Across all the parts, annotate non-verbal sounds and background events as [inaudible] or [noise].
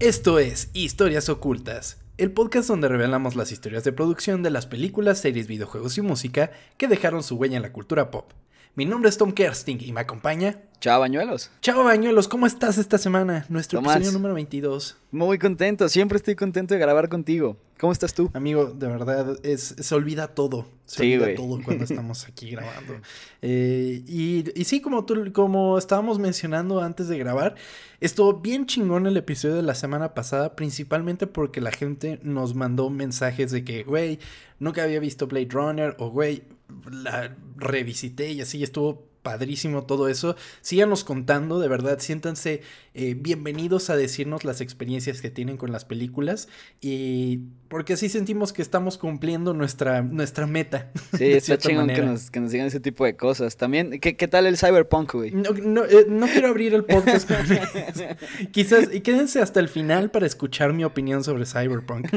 Esto es Historias Ocultas, el podcast donde revelamos las historias de producción de las películas, series, videojuegos y música que dejaron su huella en la cultura pop. Mi nombre es Tom Kersting y me acompaña. Chao, Bañuelos. Chao, Bañuelos, ¿cómo estás esta semana? Nuestro episodio número 22. Muy contento, siempre estoy contento de grabar contigo. ¿Cómo estás tú? Amigo, de verdad, es, se olvida todo. Se olvida todo cuando [laughs] estamos aquí grabando. Eh, y, y, sí, como, tú, como estábamos mencionando antes de grabar, estuvo bien chingón el episodio de la semana pasada, principalmente porque la gente nos mandó mensajes de que, güey, nunca había visto Blade Runner, o güey, la revisité y así estuvo padrísimo todo eso. Síganos contando, de verdad, siéntanse eh, bienvenidos a decirnos las experiencias que tienen con las películas y porque así sentimos que estamos cumpliendo nuestra, nuestra meta. [laughs] Sí, está chingón que nos, que nos, digan ese tipo de cosas. También, ¿qué, qué tal el cyberpunk, güey? No, no, eh, no, quiero abrir el podcast con [laughs] [laughs] Quizás, y quédense hasta el final para escuchar mi opinión sobre cyberpunk.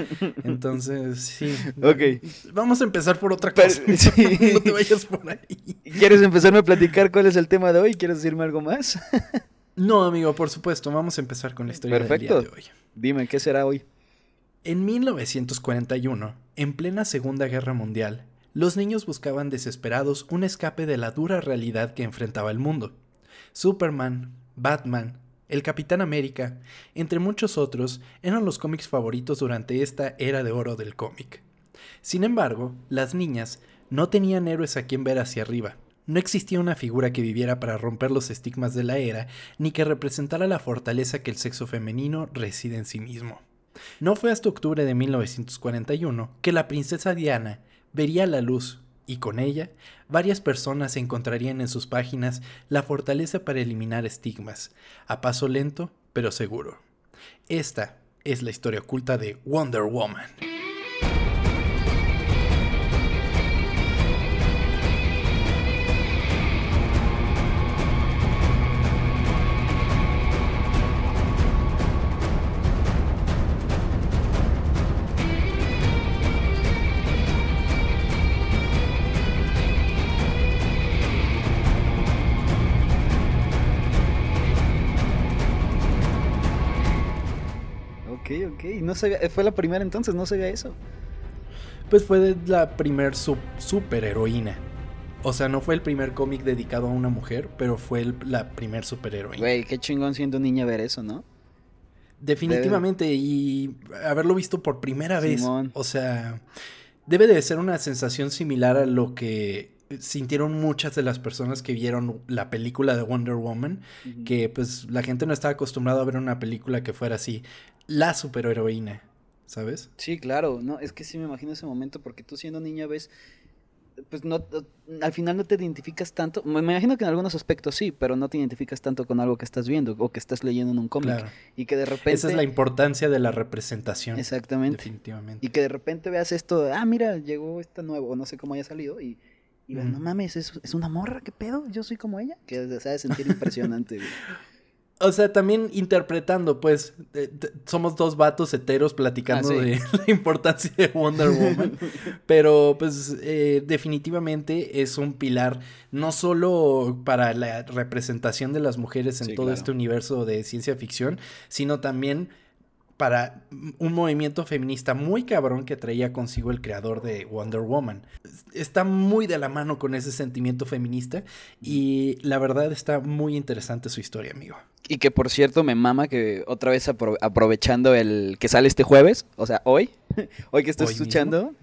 Entonces, sí. Ok. Vamos a empezar por otra cosa. no te vayas por ahí. ¿Quieres empezarme a platicar cuál es el tema de hoy? ¿Quieres decirme algo más? no, amigo, por supuesto. Vamos a empezar con la historia del día de hoy. Dime, ¿qué será hoy? En 1941, en plena Segunda Guerra Mundial, los niños buscaban desesperados un escape de la dura realidad que enfrentaba el mundo. Superman, Batman, el Capitán América, entre muchos otros, eran los cómics favoritos durante esta era de oro del cómic. Sin embargo, las niñas no tenían héroes a quien ver hacia arriba. No existía una figura que viviera para romper los estigmas de la era, ni que representara la fortaleza que el sexo femenino reside en sí mismo. No fue hasta octubre de 1941 que la princesa Diana vería la luz y con ella varias personas encontrarían en sus páginas la fortaleza para eliminar estigmas, a paso lento pero seguro. Esta es la historia oculta de Wonder Woman. No fue la primera entonces, no sabía eso. Pues fue la primer superheroína. O sea, no fue el primer cómic dedicado a una mujer, pero fue la primer superheroína. Güey, qué chingón siendo niña ver eso, ¿no? Definitivamente, y haberlo visto por primera vez. O sea, debe de ser una sensación similar a lo que sintieron muchas de las personas que vieron la película de Wonder Woman, que pues la gente no estaba acostumbrada a ver una película que fuera así la superheroína, ¿sabes? Sí, claro, no, es que sí me imagino ese momento porque tú siendo niña ves pues no al final no te identificas tanto, me imagino que en algunos aspectos sí, pero no te identificas tanto con algo que estás viendo o que estás leyendo en un cómic y que de repente Esa es la importancia de la representación. Exactamente. Definitivamente. Y que de repente veas esto, ah, mira, llegó esta nuevo, no sé cómo haya salido y y no mames, es, es, una morra, ¿qué pedo? Yo soy como ella. Que se ha de sentir impresionante, [laughs] O sea, también interpretando, pues, somos dos vatos heteros platicando ah, de [laughs] la importancia de Wonder Woman. [laughs] pero, pues, eh, definitivamente es un pilar no solo para la representación de las mujeres en todo este universo de ciencia ficción, sino también para un movimiento feminista muy cabrón que traía consigo el creador de Wonder Woman. Está muy de la mano con ese sentimiento feminista y la verdad está muy interesante su historia, amigo. Y que por cierto me mama que otra vez aprovechando el que sale este jueves, o sea, hoy, [laughs] hoy que estoy escuchando,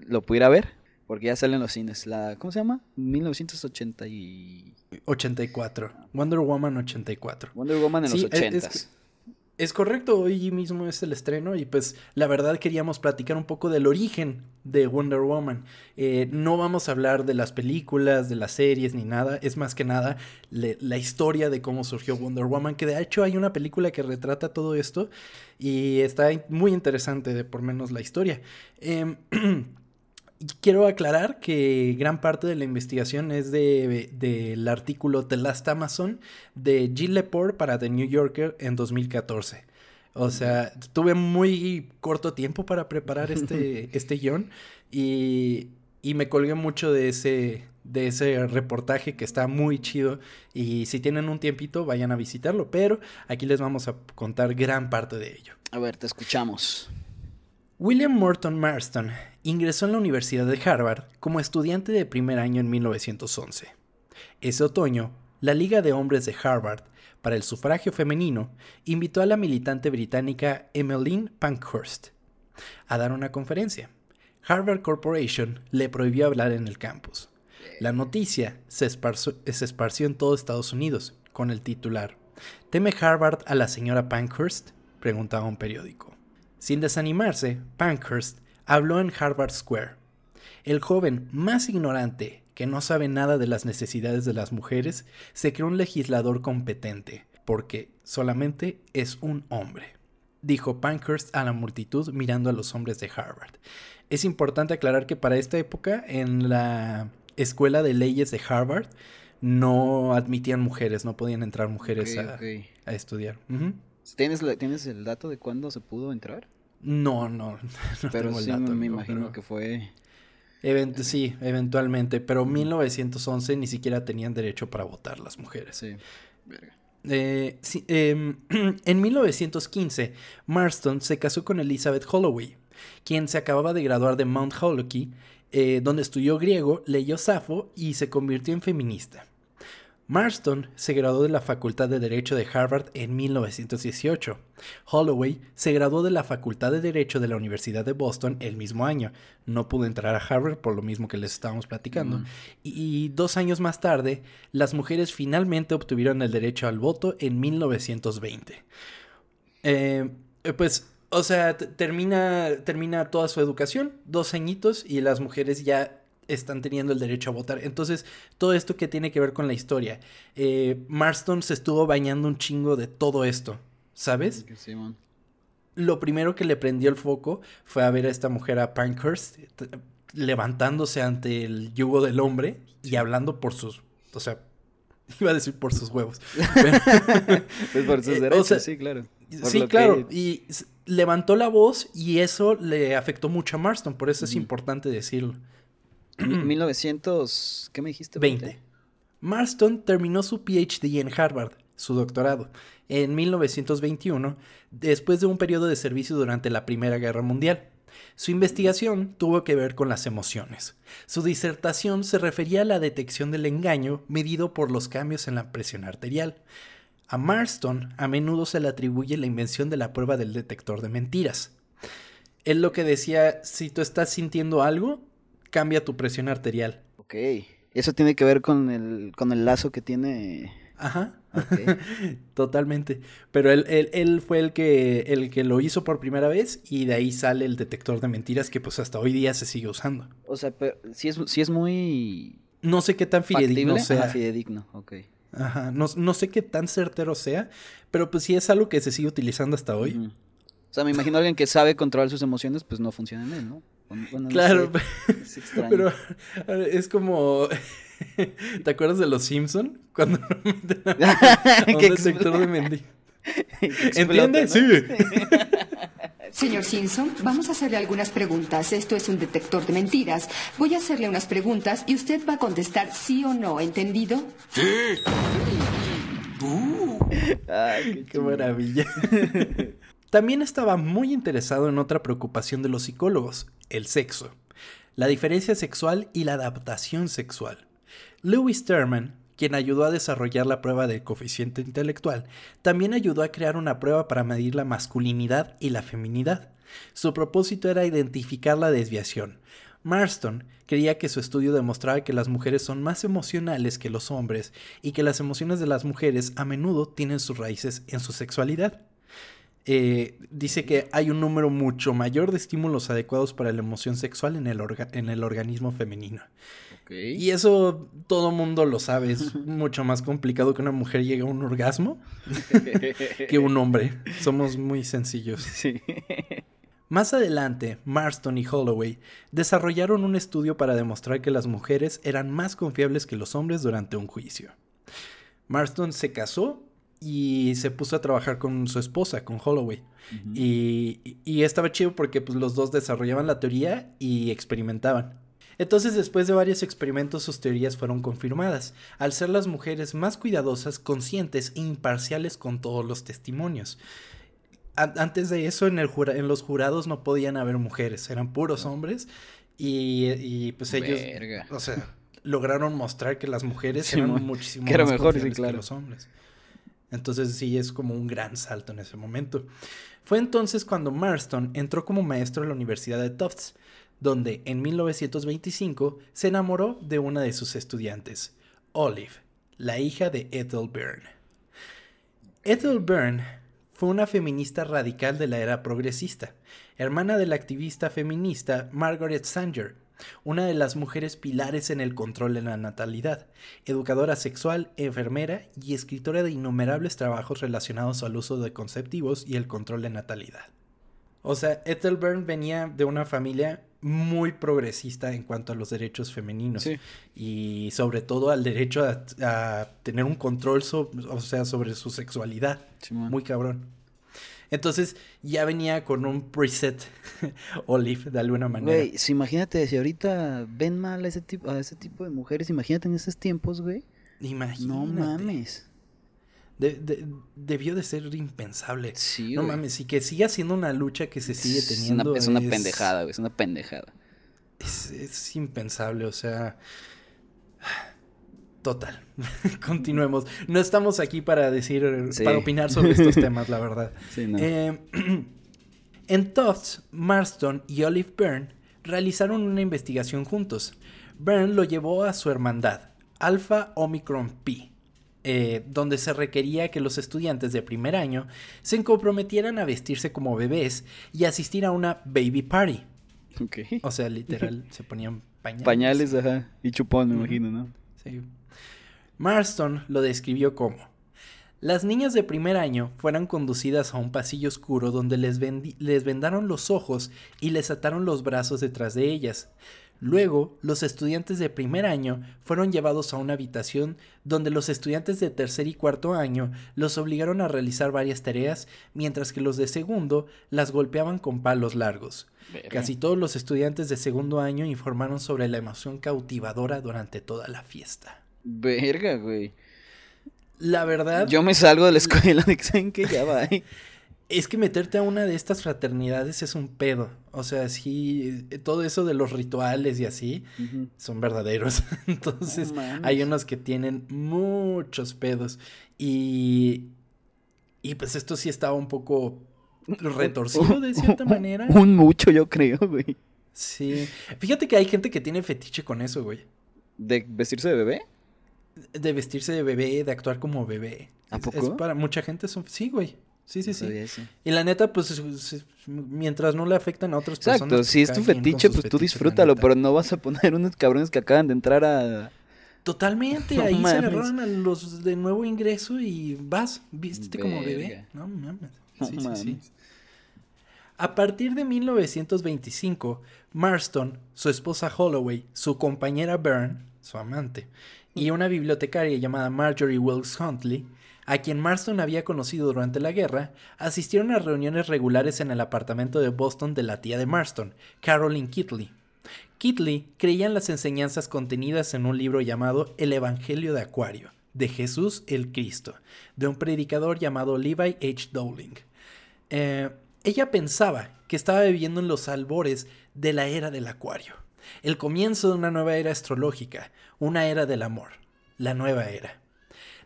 lo pudiera ver, porque ya salen los cines. La, ¿Cómo se llama? 1980 y... 84. Wonder Woman 84. Wonder Woman en los 80. Es correcto, hoy mismo es el estreno y pues la verdad queríamos platicar un poco del origen de Wonder Woman. Eh, no vamos a hablar de las películas, de las series ni nada, es más que nada la historia de cómo surgió Wonder Woman, que de hecho hay una película que retrata todo esto y está muy interesante de por menos la historia. Eh, [clears throat] quiero aclarar que gran parte de la investigación es del de, artículo The Last Amazon de Jill Lepore para The New Yorker en 2014. O sea, tuve muy corto tiempo para preparar este, [laughs] este guion y, y me colgué mucho de ese, de ese reportaje que está muy chido y si tienen un tiempito vayan a visitarlo, pero aquí les vamos a contar gran parte de ello. A ver, te escuchamos. William Morton Marston ingresó en la Universidad de Harvard como estudiante de primer año en 1911. Ese otoño, la Liga de Hombres de Harvard para el sufragio femenino invitó a la militante británica Emmeline Pankhurst a dar una conferencia. Harvard Corporation le prohibió hablar en el campus. La noticia se esparció, en todo Estados Unidos con el titular ¿Teme Harvard a la señora Pankhurst? preguntaba un periódico. Sin desanimarse, Pankhurst habló en Harvard Square. El joven más ignorante, que no sabe nada de las necesidades de las mujeres, se creó un legislador competente, porque solamente es un hombre, dijo Pankhurst a la multitud mirando a los hombres de Harvard. Es importante aclarar que para esta época, en la Escuela de Leyes de Harvard, no admitían mujeres, no podían entrar mujeres a, estudiar. ¿Tienes, ¿Tienes el dato de cuándo se pudo entrar? No, no. [laughs] pero sí, me imagino que fue. sí, eventualmente. Pero 1911 ni siquiera tenían derecho para votar las mujeres. Sí, verga. Eh, em, [clears throat] en 1915, Marston se casó con Elizabeth Holloway, quien se acababa de graduar de Mount Holyoke, eh, donde estudió griego, leyó Safo y se convirtió en feminista. Marston se graduó de la Facultad de Derecho de Harvard en 1918. Holloway se graduó de la Facultad de Derecho de la Universidad de Boston el mismo año. No pudo entrar a Harvard por lo mismo que les estábamos platicando. Y, dos años más tarde, las mujeres finalmente obtuvieron el derecho al voto en 1920. Eh, pues o sea, termina, termina toda su educación, dos añitos, y las mujeres ya están teniendo el derecho a votar. Entonces, todo esto que tiene que ver con la historia. Eh, Marston se estuvo bañando un chingo de todo esto, ¿sabes? Lo primero que le prendió el foco fue a ver a esta mujer, a Pankhurst, levantándose ante el yugo del hombre y hablando por sus, o sea, [laughs] iba a decir por sus huevos. [laughs] pues por sus eh, derechos, sí, claro. sí, claro. Y levantó la voz y eso le afectó mucho a Marston, por eso es importante decirlo. [clears throat] 1900, ¿qué me dijiste? 20. Marston terminó su PhD en Harvard, su doctorado, en 1921, después de un periodo de servicio durante la Primera Guerra Mundial. Su investigación tuvo que ver con las emociones. Su disertación se refería a la detección del engaño medido por los cambios en la presión arterial. A Marston a menudo se le atribuye la invención de la prueba del detector de mentiras. Él lo que decía, si tú estás sintiendo algo, cambia tu presión arterial. Ok. Eso tiene que ver con el, con el lazo que tiene. Ajá. [laughs] Totalmente. Pero él, él, fue el que, el que lo hizo por primera vez y de ahí sale el detector de mentiras que pues hasta hoy día se sigue usando. O sea, pero si es, es muy... No sé qué tan fidedigno sea. fidedigno, ok. Ajá, no, no, sé qué tan certero sea, pero pues sí es algo que se sigue utilizando hasta hoy. O sea, me imagino alguien que sabe controlar sus emociones, pues no funciona en él, ¿no? Claro, es [laughs] pero es como... [laughs] ¿Te acuerdas de los Simpson? Cuando [laughs] meten a un detector de mentiras. ¿Entiendes? Sí. Señor Simpson, vamos a hacerle algunas preguntas. Esto es un detector de mentiras. Voy a hacerle unas preguntas y usted va a contestar sí o no, ¿entendido? Sí. Ay, qué maravilla. También estaba muy interesado en otra preocupación de los psicólogos, el sexo, la diferencia sexual y la adaptación sexual. Lewis Terman, quien ayudó a desarrollar la prueba del coeficiente intelectual, también ayudó a crear una prueba para medir la masculinidad y la feminidad. Su propósito era identificar la desviación. Marston creía que su estudio demostraba que las mujeres son más emocionales que los hombres y que las emociones de las mujeres a menudo tienen sus raíces en su sexualidad. Eh, dice que hay un número mucho mayor de estímulos adecuados para la emoción sexual en el, en el organismo femenino. Y eso todo mundo lo sabe, es [laughs] mucho más complicado que una mujer llegue a un orgasmo [laughs] que un hombre. Somos muy sencillos. Más adelante, Marston y Holloway desarrollaron un estudio para demostrar que las mujeres eran más confiables que los hombres durante un juicio. Marston se casó y se puso a trabajar con su esposa, con Holloway. y, y, estaba chido porque pues, los dos desarrollaban la teoría y experimentaban. Entonces, después de varios experimentos, sus teorías fueron confirmadas, al ser las mujeres más cuidadosas, conscientes e imparciales con todos los testimonios. antes de eso, en, el en los jurados no podían haber mujeres, eran puros hombres y, pues ellos, o sea, lograron mostrar que las mujeres [laughs] eran muchísimo más mejor, que los hombres. Entonces sí es como un gran salto en ese momento. Fue entonces cuando Marston entró como maestro en la Universidad de Tufts, donde en 1925 se enamoró de una de sus estudiantes, Olive, la hija de Ethel Byrne. Ethel Byrne fue una feminista radical de la era progresista, hermana de la activista feminista Margaret Sanger, una de las mujeres pilares en el control de la natalidad, educadora sexual, enfermera y escritora de innumerables trabajos relacionados al uso de conceptivos y el control de natalidad. O sea, Ethelbern venía de una familia muy progresista en cuanto a los derechos femeninos y sobre todo al derecho a, tener un control o sea, sobre su sexualidad. muy cabrón. Entonces ya venía con un preset [laughs] Olive de alguna manera. Güey, si imagínate, si ahorita ven mal a ese tipo, a ese tipo de mujeres, imagínate en esos tiempos, güey. Imagínate. No mames. debió de ser impensable. Sí, no mames, y que siga siendo una lucha que se sigue teniendo. Es una, pendejada, güey, es una pendejada. Es, es impensable, o sea. Total. [laughs] Continuemos. No estamos aquí para decir, para opinar sobre estos temas, la verdad. [laughs] Eh, [clears throat] en Tufts, Marston y Olive Byrne realizaron una investigación juntos. Byrne lo llevó a su hermandad, Alpha Omicron Pi, eh, donde se requería que los estudiantes de primer año se comprometieran a vestirse como bebés y asistir a una baby party. O sea, literal, [laughs] se ponían pañales. Pañales, ajá. Y chupón, me imagino, ¿no? Sí. Marston lo describió como las niñas de primer año fueron conducidas a un pasillo oscuro donde les, les, vendaron los ojos y les ataron los brazos detrás de ellas. Luego, los estudiantes de primer año fueron llevados a una habitación donde los estudiantes de tercer y cuarto año los obligaron a realizar varias tareas, mientras que los de segundo las golpeaban con palos largos. Casi todos los estudiantes de segundo año informaron sobre la emoción cautivadora durante toda la fiesta. Verga, güey. La verdad. Yo me salgo de la escuela de que que ya va. [laughs] Es que meterte a una de estas fraternidades es un pedo. O sea, sí, todo eso de los rituales y así son verdaderos. [laughs] Entonces, hay unos que tienen muchos pedos. Y. Y pues esto sí estaba un poco retorcido de cierta [laughs] manera. Un mucho, yo creo, güey. Sí. Fíjate que hay gente que tiene fetiche con eso, güey. ¿De vestirse de bebé? De vestirse de bebé, de actuar como bebé. ¿A poco? para mucha gente son... Sí, güey. Sí, sí, sí. Y la neta, pues, mientras no le afectan a otras personas. Exacto, si es tu fetiche, pues tú disfrútalo, pero no vas a poner [laughs] unos cabrones que acaban de entrar a... Totalmente, [laughs] ahí se agarraron a los de nuevo ingreso y vas, vístete como bebé. No mames. Sí, sí, sí. A partir de 1925, Marston, su esposa Holloway, su compañera Byrne, su amante, y una bibliotecaria llamada Marjorie Wilkes Huntley, a quien Marston había conocido durante la guerra, asistieron a reuniones regulares en el apartamento de Boston de la tía de Marston, Caroline Kitley. Kitley creía en las enseñanzas contenidas en un libro llamado El Evangelio de Acuario, de Jesús el Cristo, de un predicador llamado Levi H. Dowling. Eh, ella pensaba que estaba viviendo en los albores de la era del Acuario, el comienzo de una nueva era astrológica, una era del amor, la nueva era.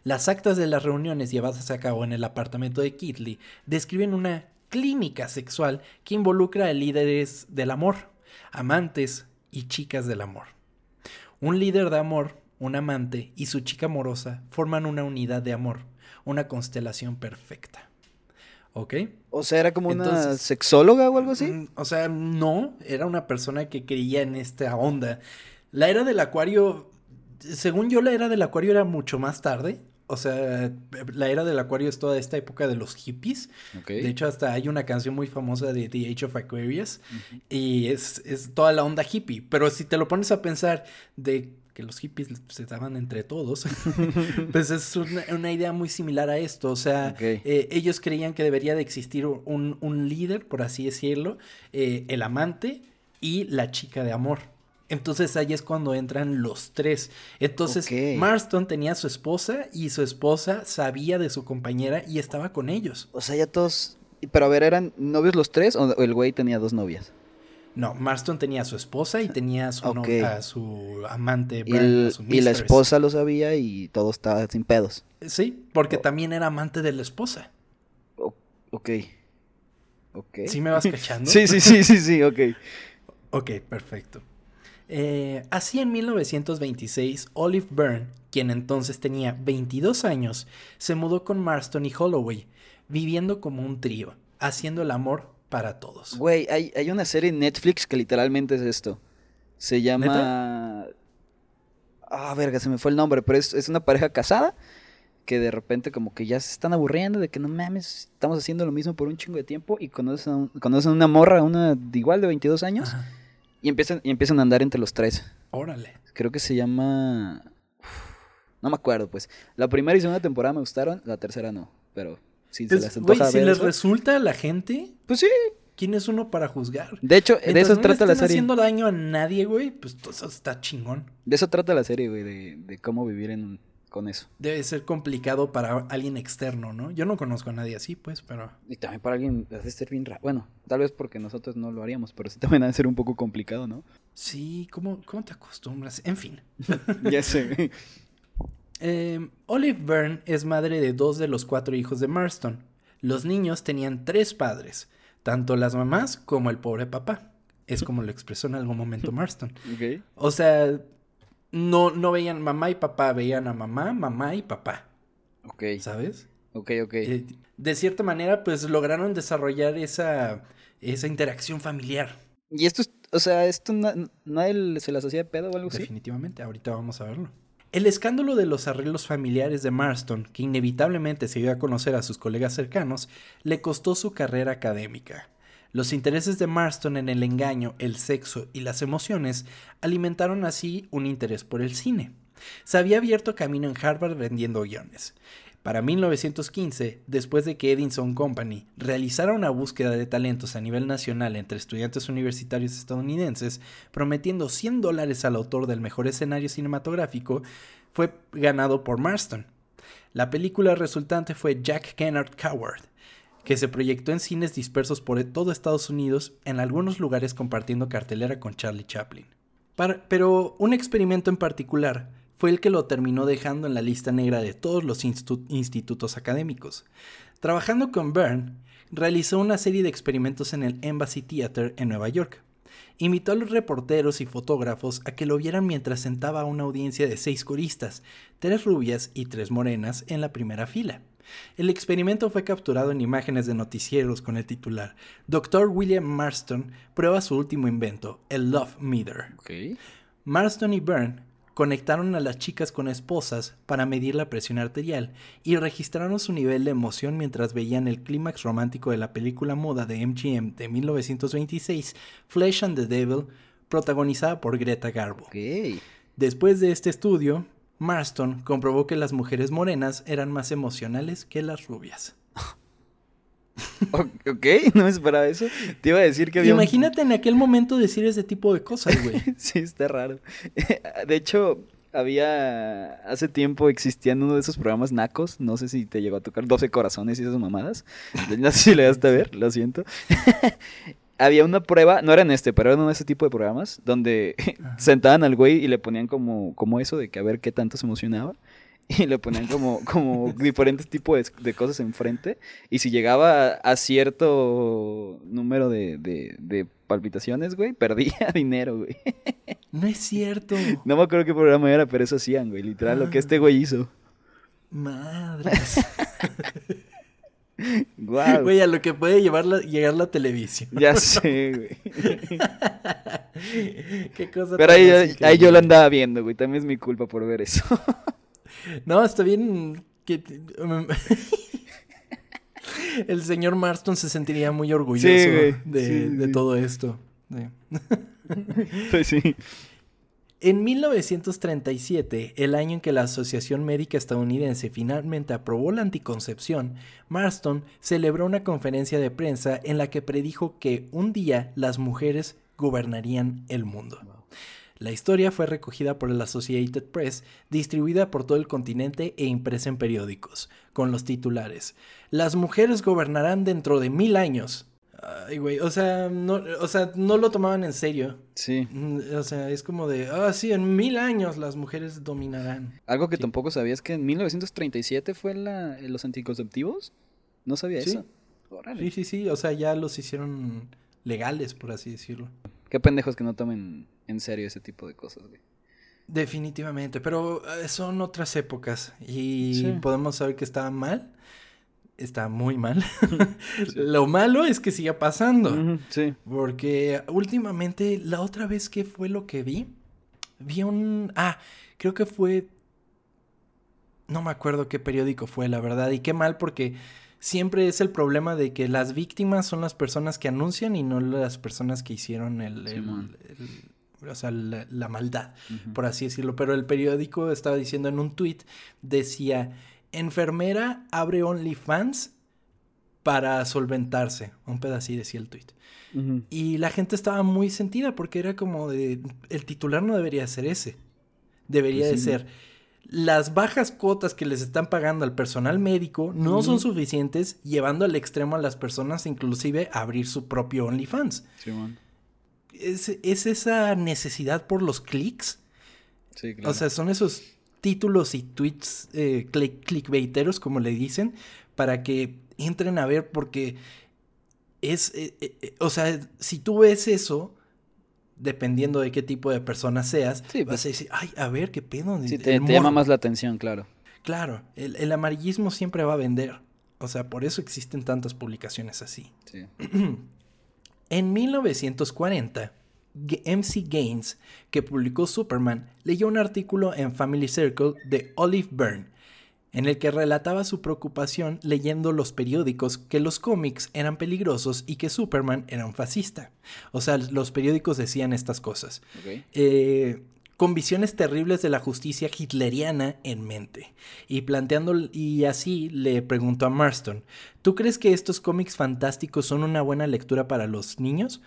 Las actas de las reuniones llevadas a cabo en el apartamento de Kitley describen una clínica sexual que involucra a líderes del amor, amantes y chicas del amor. Un líder de amor, un amante y su chica amorosa forman una unidad de amor, una constelación perfecta. ¿Ok? O sea, era como una sexóloga o algo así. Mm, o sea, no, era una persona que creía en esta onda. La era del acuario según yo, la era del acuario era mucho más tarde. O sea, la era del acuario es toda esta época de los hippies. De hecho, hasta hay una canción muy famosa de The Age of Aquarius. Y es, toda la onda hippie. Pero si te lo pones a pensar de que los hippies se daban entre todos, [laughs] [laughs] pues es una, idea muy similar a esto. O sea, eh, ellos creían que debería de existir un, líder, por así decirlo, eh, el amante y la chica de amor. Entonces ahí es cuando entran los tres. Entonces Marston tenía a su esposa y su esposa sabía de su compañera y estaba con ellos. O sea, ya todos... Pero a ver, ¿eran novios los tres o el güey tenía dos novias? No, Marston tenía a su esposa y tenía a su, a su amante. y, la esposa lo sabía y todo estaba sin pedos. Sí, porque oh. también era amante de la esposa. ok. ¿Sí me vas cachando? [laughs] sí, sí, sí, sí, sí, ok. ok, perfecto. Eh, así en 1926, Olive Byrne, quien entonces tenía 22 años, se mudó con Marston y Holloway, viviendo como un trío, haciendo el amor para todos. Güey, hay, hay, una serie en Netflix que literalmente es esto. Se llama... Ah, verga, se me fue el nombre, pero es, es una pareja casada que de repente como que ya se están aburriendo de que no mames, estamos haciendo lo mismo por un chingo de tiempo y conocen, conocen una morra, una de igual de 22 años y empiezan, y empiezan a andar entre los tres. Órale. Creo que se llama... no me acuerdo, pues. La primera y segunda temporada me gustaron, la tercera no, pero si se les antoja si les resulta a la gente... Pues sí. ¿Quién es uno para juzgar? De hecho, de eso trata la serie. haciendo daño a nadie, güey, pues eso está chingón. De eso trata la serie, güey, de, de cómo vivir en con eso. Debe ser complicado para alguien externo, ¿no? Yo no conozco a nadie así, pues, pero... Y también para alguien debe ser bien raro. Bueno, tal vez porque nosotros no lo haríamos, pero sí también debe ser un poco complicado, ¿no? Sí, ¿cómo, cómo te acostumbras? En fin. [laughs] ya sé. Em, Olive Byrne es madre de dos de los cuatro hijos de Marston. Los niños tenían tres padres, tanto las mamás como el pobre papá. Es como lo expresó en algún momento [laughs] Marston. Okay. O sea, no, no veían mamá y papá, veían a mamá, mamá y papá. Ok. ¿Sabes? Ok, ok. Eh, de cierta manera, pues lograron desarrollar esa, esa interacción familiar. Y esto, o sea, esto no, se las hacía de pedo o algo así. Definitivamente, ahorita vamos a verlo. El escándalo de los arreglos familiares de Marston, que inevitablemente se dio a conocer a sus colegas cercanos, le costó su carrera académica. Los intereses de Marston en el engaño, el sexo y las emociones alimentaron así un interés por el cine. Se había abierto camino en Harvard vendiendo guiones. Para 1915, después de que Edison Company realizara una búsqueda de talentos a nivel nacional entre estudiantes universitarios estadounidenses, prometiendo 100 dólares al autor del mejor escenario cinematográfico, fue ganado por Marston. La película resultante fue Jack Kennard Coward, que se proyectó en cines dispersos por todo Estados Unidos, en algunos lugares compartiendo cartelera con Charlie Chaplin. pero un experimento en particular fue el que lo terminó dejando en la lista negra de todos los institutos académicos. Trabajando con Byrne, realizó una serie de experimentos en el Embassy Theater en Nueva York. Invitó a los reporteros y fotógrafos a que lo vieran mientras sentaba a una audiencia de seis coristas, tres rubias y tres morenas en la primera fila. El experimento fue capturado en imágenes de noticieros con el titular Dr. William Marston prueba su último invento, el Love Meter. Marston y Byrne conectaron a las chicas con esposas para medir la presión arterial y registraron su nivel de emoción mientras veían el clímax romántico de la película moda de MGM de 1926, Flesh and the Devil, protagonizada por Greta Garbo. Después de este estudio, Marston comprobó que las mujeres morenas eran más emocionales que las rubias. [laughs] [laughs] ok, no me esperaba eso. Te iba a decir que había. Imagínate en aquel momento decir ese tipo de cosas, güey. [laughs] sí, está raro. [laughs] De hecho, había. Hace tiempo existían uno de esos programas nacos. No sé si te llegó a tocar 12 corazones y esas mamadas. No sé si le das a ver, lo siento había una prueba, no era en este, pero era en ese tipo de programas, donde sentaban al güey y le ponían como, como eso de que a ver qué tanto se emocionaba. Y le ponían como, como diferentes tipos de, cosas enfrente. Y si llegaba a, cierto número de, de, palpitaciones, güey, perdía [laughs] dinero, güey. No es cierto. No me acuerdo qué programa era, pero eso hacían, güey. Literal, lo que este güey hizo. Madres. [laughs] Güey, a lo que puede llevar llegar la televisión. Ya sé, güey. [laughs] Qué cosa. Pero ahí, ahí yo lo andaba viendo, güey. También es mi culpa por ver eso. No, está bien que... [laughs] El señor Marston se sentiría muy orgulloso de, todo esto. [laughs] Pues sí. En 1937, el año en que la Asociación Médica Estadounidense finalmente aprobó la anticoncepción, Marston celebró una conferencia de prensa en la que predijo que un día las mujeres gobernarían el mundo. La historia fue recogida por la Associated Press, distribuida por todo el continente e impresa en periódicos, con los titulares Las mujeres gobernarán dentro de mil años. Ay, güey, o sea, no, o sea, no lo tomaban en serio. Sí. Mm, o sea, es como de, ah, sí, en mil años las mujeres dominarán. Algo que tampoco sabías que en 1937 fue la, los anticonceptivos. No sabía eso. Sí, sí, sí, o sea, ya los hicieron legales, por así decirlo. Qué pendejos que no tomen en serio ese tipo de cosas, güey. Definitivamente, pero eh, son otras épocas y podemos saber que estaba mal. Está muy mal. [laughs] Lo malo es que siga pasando. sí. Porque últimamente, la otra vez que fue lo que vi, vi un... Ah, creo que fue... No me acuerdo qué periódico fue, la verdad. Y qué mal porque siempre es el problema de que las víctimas son las personas que anuncian y no las personas que hicieron el, o sea, la, maldad, por así decirlo. Pero el periódico estaba diciendo en un tweet, decía, enfermera abre OnlyFans para solventarse. Un pedacito decía el tweet. Y la gente estaba muy sentida porque era como de, el titular no debería ser ese. Debería pues de ser las bajas cuotas que les están pagando al personal médico no son suficientes, llevando al extremo a las personas inclusive a abrir su propio OnlyFans. Es, esa necesidad por los clics. Sí, claro. O sea, son esos títulos y tweets eh, clickbaiteros, como le dicen, para que entren a ver, porque es, eh, eh, o sea, si tú ves eso, dependiendo de qué tipo de persona seas, vas pues a decir, ay, a ver, qué pedo. Sí, te, llama más la atención, claro. Claro, el, amarillismo siempre va a vender. O sea, por eso existen tantas publicaciones así. Sí. [clears throat] en 1940, MC Gaines, que publicó Superman, leyó un artículo en Family Circle de Olive Byrne, en el que relataba su preocupación leyendo los periódicos que los cómics eran peligrosos y que Superman era un fascista. O sea, los periódicos decían estas cosas. Eh, con visiones terribles de la justicia hitleriana en mente. Y planteando, y así le preguntó a Marston, ¿tú crees que estos cómics fantásticos son una buena lectura para los niños?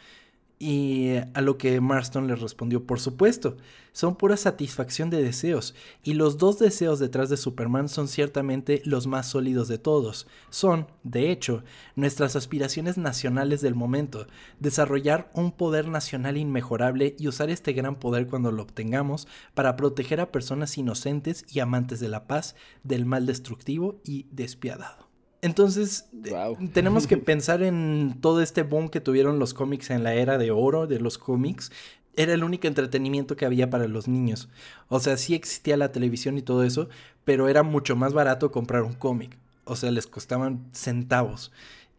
Y a lo que Marston le respondió, por supuesto, son pura satisfacción de deseos, y los dos deseos detrás de Superman son ciertamente los más sólidos de todos. Son, de hecho, nuestras aspiraciones nacionales del momento, desarrollar un poder nacional inmejorable y usar este gran poder cuando lo obtengamos para proteger a personas inocentes y amantes de la paz del mal destructivo y despiadado. Entonces, eh, tenemos que [laughs] pensar en todo este boom que tuvieron los cómics en la era de oro de los cómics. Era el único entretenimiento que había para los niños. O sea, sí existía la televisión y todo eso, pero era mucho más barato comprar un cómic. O sea, les costaban centavos.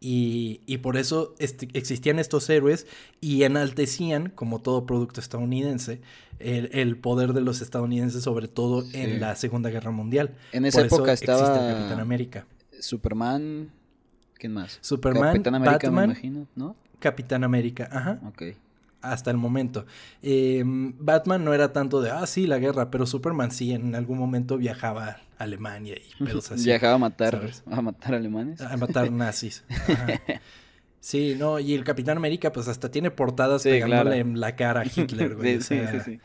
Y, por eso este, existían estos héroes y enaltecían, como todo producto estadounidense, el, poder de los estadounidenses, sobre todo en la Segunda Guerra Mundial. En esa época estaba Capitán América. Superman. ¿Quién más? Superman, Capitán América, me imagino, ¿no? Capitán América, ajá. Ok. Hasta el momento. Em, Batman no era tanto de, ah, sí, la guerra, pero Superman sí, en algún momento viajaba a Alemania y [laughs] pedos así. Viajaba a matar, a matar alemanes. A matar [laughs] nazis. Ajá. Sí, no, y el Capitán América, pues hasta tiene portadas pegándole en la cara a Hitler, [laughs] güey. sí, sí, sí,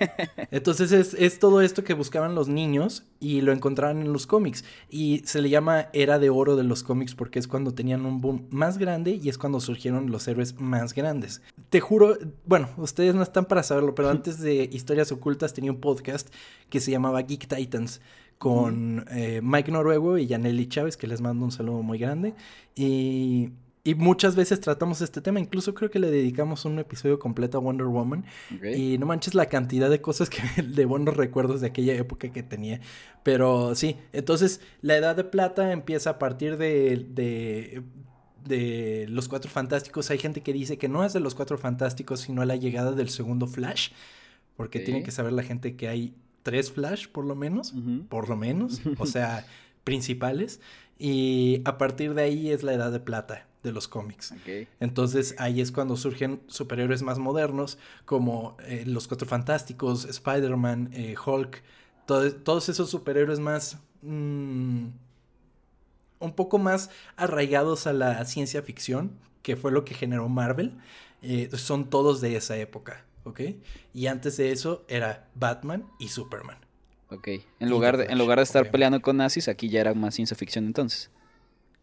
[laughs] Entonces es, es, todo esto que buscaban los niños y lo encontraban en los cómics. Y se le llama era de oro de los cómics porque es cuando tenían un boom más grande y es cuando surgieron los héroes más grandes. Te juro, bueno, ustedes no están para saberlo, pero [laughs] antes de Historias Ocultas tenía un podcast que se llamaba Geek Titans con eh, Mike Noruego y Yaneli Chávez, que les mando un saludo muy grande. Y y muchas veces tratamos este tema, incluso creo que le dedicamos un episodio completo a Wonder Woman. Y no manches la cantidad de cosas que [laughs] de buenos recuerdos de aquella época que tenía. Pero sí, entonces la edad de plata empieza a partir de, de, de los Cuatro Fantásticos. Hay gente que dice que no es de los Cuatro Fantásticos, sino a la llegada del segundo Flash. Porque tiene que saber la gente que hay tres Flash, por lo menos. Por lo menos. o [laughs] sea, principales. Y a partir de ahí es la edad de plata de los cómics. Entonces ahí es cuando surgen superhéroes más modernos como eh, los Cuatro Fantásticos, Spider-Man, eh, Hulk, todos esos superhéroes más... Mm, un poco más arraigados a la ciencia ficción, que fue lo que generó Marvel, eh, son todos de esa época. ¿ok? Y antes de eso era Batman y Superman. Ok, en lugar de, en lugar de estar peleando con nazis, aquí ya era más ciencia ficción entonces.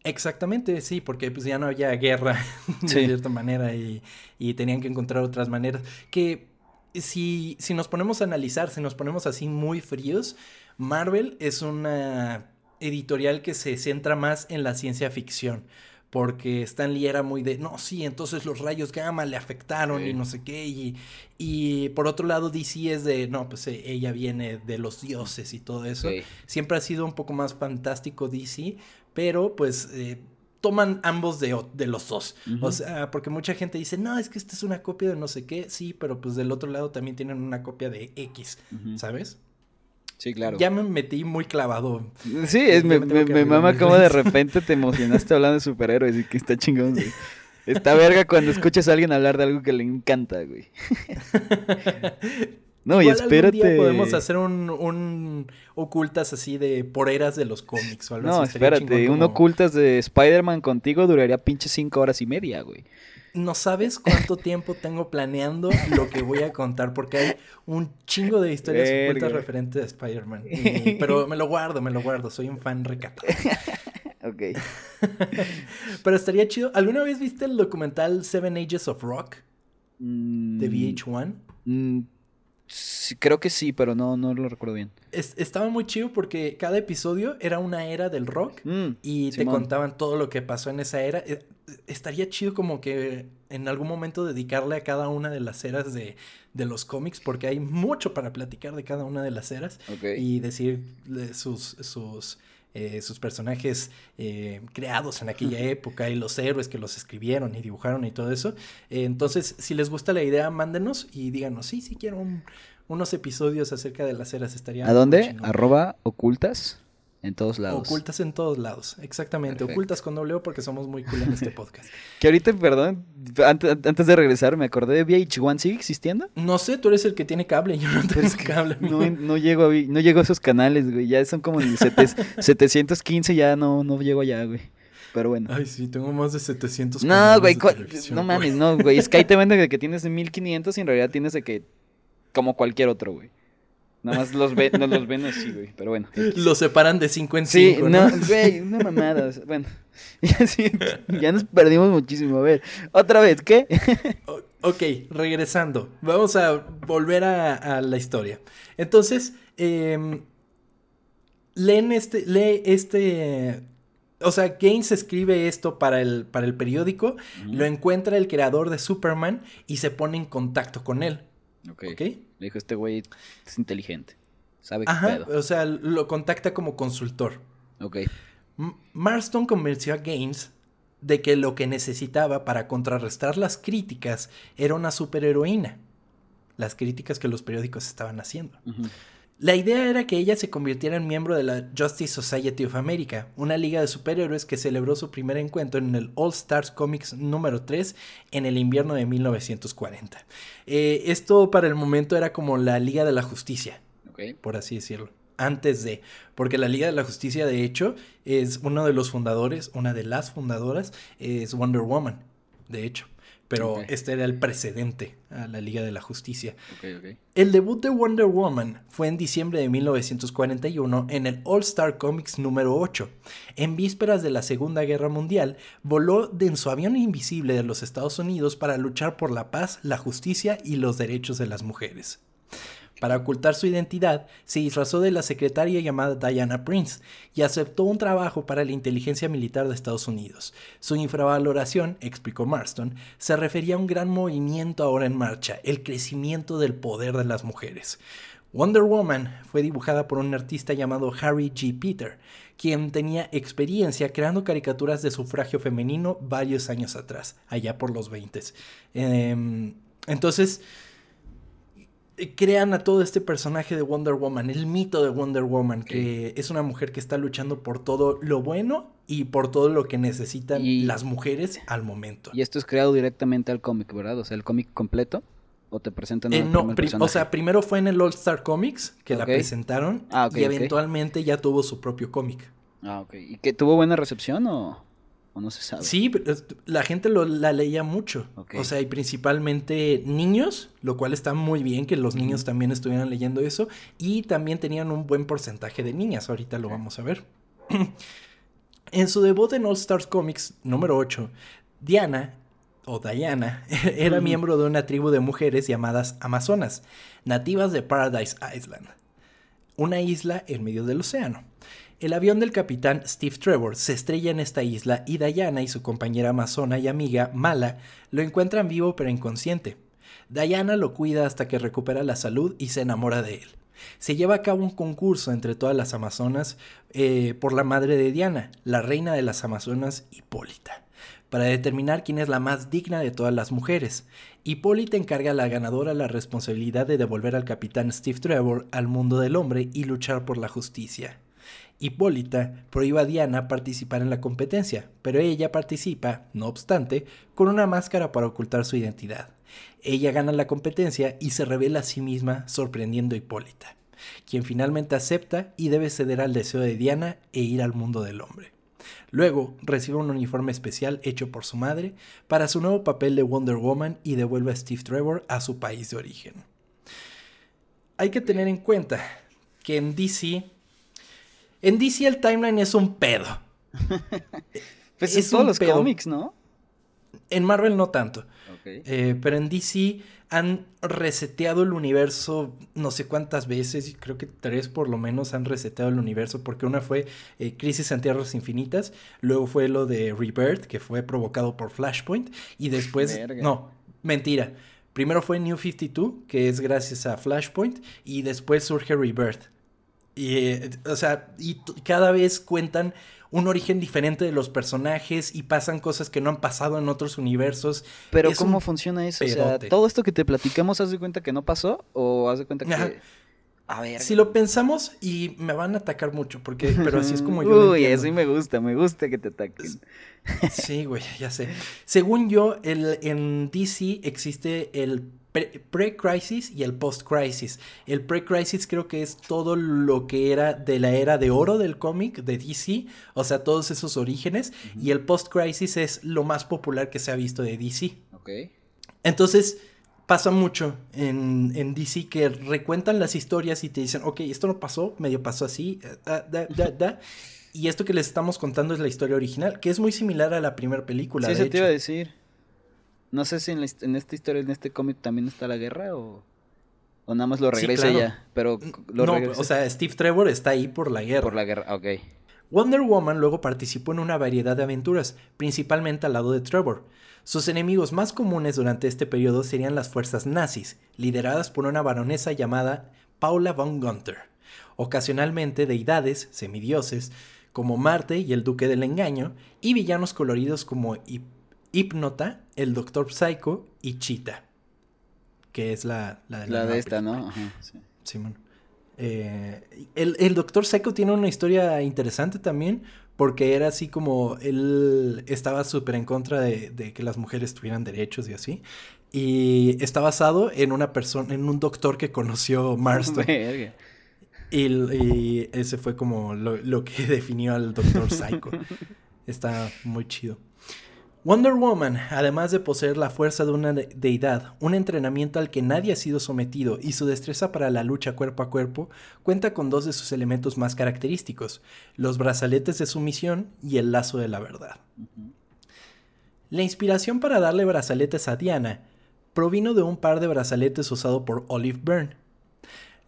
Exactamente, sí, porque pues ya no había guerra [laughs] de cierta manera y, y, tenían que encontrar otras maneras. Que si, si nos ponemos a analizar, si nos ponemos así muy fríos, Marvel es una editorial que se centra más en la ciencia ficción porque Stan Lee era muy de, no, sí, entonces los rayos gamma le afectaron y no sé qué, y, y, por otro lado DC es de, no, pues eh, ella viene de los dioses y todo eso. Siempre ha sido un poco más fantástico DC, pero pues... Eh, toman ambos de, de los dos. O sea, porque mucha gente dice, no, es que esta es una copia de no sé qué. Sí, pero pues del otro lado también tienen una copia de X, ¿sabes? Sí, claro. Ya me metí muy clavado. Sí, es, me, me, mama como de repente te emocionaste hablando de superhéroes y que está chingón, güey. Está verga cuando escuchas a alguien hablar de algo que le encanta, güey. [laughs] No, y espérate. Día podemos hacer un, un, ocultas así de por eras de los cómics o algo no, así. No, espérate, un ocultas de Spider-Man contigo duraría pinche cinco horas y media, güey no sabes cuánto tiempo tengo planeando lo que voy a contar, porque hay un chingo de historias ocultas referentes a Spider-Man. [laughs] Pero me lo guardo, me lo guardo, soy un fan recatado. [laughs] ok. [laughs] pero estaría chido. ¿Alguna vez viste el documental Seven Ages of Rock? de VH1? Mm, creo que sí, pero no, no lo recuerdo bien. estaba muy chido porque cada episodio era una era del rock mm, y te contaban todo lo que pasó en esa era. Eh, estaría chido como que en algún momento dedicarle a cada una de las eras de, los cómics porque hay mucho para platicar de cada una de las eras y decir sus, sus eh, sus personajes eh, creados en aquella época y los héroes que los escribieron y dibujaron y todo eso. Eh, entonces, si les gusta la idea, mándenos y díganos, sí, sí quiero unos episodios acerca de las eras. Estaría ¿A dónde? Arroba ocultas. En todos lados. Ocultas en todos lados, exactamente. Ocultas con doble porque somos muy cool en este [laughs] podcast. que ahorita, perdón, antes, de regresar, me acordé de VH1, ¿sigue existiendo? No sé, tú eres el que tiene cable, yo no tengo cable. No, no, llego a, no llego a esos canales, güey. Ya son como 715, [laughs] ya no, no llego allá, güey. Pero bueno. Ay, sí, tengo más de 700. No, güey, no mames, no, güey. Sky te [laughs] vende de que tienes 1500 y en realidad tienes de que como cualquier otro, güey. Nada más los ven, no los ven así, güey. Pero bueno. Los separan de 5 en 5. Sí, no, güey, una [laughs] mamada. bueno, [laughs] ya, sí, ya nos perdimos muchísimo. A ver, otra vez, ¿qué? ok, regresando. Vamos a volver a, la historia. Entonces, eh, leen este, lee este. O sea, Gaines escribe esto para el, para el periódico, lo encuentra el creador de Superman y se pone en contacto con él. Ok. ¿Okay? Le dijo, este güey es inteligente. Sabe qué Ajá, o sea, lo contacta como consultor. Ok. Marston convenció a Gaines de que lo que necesitaba para contrarrestar las críticas era una superheroína. Las críticas que los periódicos estaban haciendo. La idea era que ella se convirtiera en miembro de la Justice Society of America, una liga de superhéroes que celebró su primer encuentro en el All Stars Comics número 3 en el invierno de 1940. Eh, esto para el momento era como la Liga de la Justicia, por así decirlo. Antes de, porque la Liga de la Justicia de hecho es uno de los fundadores, una de las fundadoras es Wonder Woman, de hecho pero este era el precedente a la Liga de la Justicia. el debut de Wonder Woman fue en diciembre de 1941 en el All Star Comics número 8. En vísperas de la Segunda Guerra Mundial, voló en su avión invisible de los Estados Unidos para luchar por la paz, la justicia y los derechos de las mujeres. Para ocultar su identidad, se disfrazó de la secretaria llamada Diana Prince y aceptó un trabajo para la inteligencia militar de Estados Unidos. Su infravaloración, explicó Marston, se refería a un gran movimiento ahora en marcha, el crecimiento del poder de las mujeres. Wonder Woman fue dibujada por un artista llamado Harry G. Peter, quien tenía experiencia creando caricaturas de sufragio femenino varios años atrás, allá por los 20. Em, entonces, crean a todo este personaje de Wonder Woman, el mito de Wonder Woman, que es una mujer que está luchando por todo lo bueno y por todo lo que necesitan las mujeres al momento. Y esto es creado directamente al cómic, ¿verdad? O sea, el cómic completo. ¿O te presentan eh, no, o sea, primero fue en el All Star Comics que la presentaron ah, y eventualmente ya tuvo su propio cómic. Ah, ok. ¿Y que tuvo buena recepción o...? ¿O no se sabe? Sí, la gente lo, la leía mucho. O sea, y principalmente niños, lo cual está muy bien que los niños también estuvieran leyendo eso. Y también tenían un buen porcentaje de niñas. Ahorita lo vamos a ver. [clears throat] en su debut en All Stars Comics número 8, Diana o Diana, [laughs] era miembro de una tribu de mujeres llamadas Amazonas, nativas de Paradise Island, una isla en medio del océano. El avión del capitán Steve Trevor se estrella en esta isla y Diana y su compañera amazona y amiga Mala lo encuentran vivo pero inconsciente. Diana lo cuida hasta que recupera la salud y se enamora de él. Se lleva a cabo un concurso entre todas las amazonas eh, por la madre de Diana, la reina de las amazonas Hipólita para determinar quién es la más digna de todas las mujeres. Hipólita encarga a la ganadora la responsabilidad de devolver al capitán Steve Trevor al mundo del hombre y luchar por la justicia. Hipólita prohíbe a Diana participar en la competencia, pero ella participa, no obstante, con una máscara para ocultar su identidad. Ella gana la competencia y se revela a sí misma sorprendiendo a Hipólita, quien finalmente acepta y debe ceder al deseo de Diana e ir al mundo del hombre. Luego recibe un uniforme especial hecho por su madre para su nuevo papel de Wonder Woman y devuelve a Steve Trevor a su país de origen. Hay que tener en cuenta que en DC, en DC el timeline es un pedo. [laughs] pues es, todos los cómics, ¿no? En Marvel no tanto. Eh, pero en DC han reseteado el universo no sé cuántas veces, creo que tres por lo menos han reseteado el universo, porque una fue eh, Crisis en Tierras Infinitas, luego fue lo de Rebirth, que fue provocado por Flashpoint, y después, no, mentira, primero fue New 52, que es gracias a Flashpoint, y después surge Rebirth. Y, o sea, y cada vez cuentan un origen diferente de los personajes y pasan cosas que no han pasado en otros universos. Pero ¿cómo funciona eso? O sea, todo esto que te platicamos, ¿haz de cuenta que no pasó? ¿O haz de cuenta que... A ver. Si lo pensamos y me van a atacar mucho, porque, pero así es como yo. [laughs] Uy, eso me gusta, me gusta que te ataquen. Sí, güey, ya sé. Según yo, el, en DC existe el pre-crisis y el post-crisis. El pre-crisis creo que es todo lo que era de la era de oro del cómic de DC, o sea, todos esos orígenes, y el post-crisis es lo más popular que se ha visto de DC. Ok. Entonces, pasa mucho en, en, DC que recuentan las historias y te dicen, ok, esto no pasó, medio pasó así, eh, [laughs] y esto que les estamos contando es la historia original, que es muy similar a la primera película. Sí, se te iba a decir. No sé si en, esta historia, en este cómic también está la guerra o, o nada más lo regresa ya. Pero lo no, o sea, Steve Trevor está ahí por la guerra. Por la guerra, ok. Wonder Woman luego participó en una variedad de aventuras, principalmente al lado de Trevor. Sus enemigos más comunes durante este periodo serían las fuerzas nazis, lideradas por una baronesa llamada Paula von Gunther. Ocasionalmente deidades, semidioses, como Marte y el Duque del Engaño, y villanos coloridos como Hipnota, el Doctor Psycho y Cheetah. Que es la, la de la, de esta, ¿no? Ajá, sí. Simón. Eh, el, el, Doctor Psycho tiene una historia interesante también, porque era así como él estaba súper en contra de, de, que las mujeres tuvieran derechos y así. Y está basado en una persona, en un doctor que conoció [laughs] Marston. y, y, ese fue como lo, lo que [laughs] definió al Doctor Psycho. [laughs] está muy chido. Wonder Woman, además de poseer la fuerza de una deidad, un entrenamiento al que nadie ha sido sometido y su destreza para la lucha cuerpo a cuerpo, cuenta con dos de sus elementos más característicos, los brazaletes de sumisión y el lazo de la verdad. La inspiración para darle brazaletes a Diana provino de un par de brazaletes usado por Olive Byrne,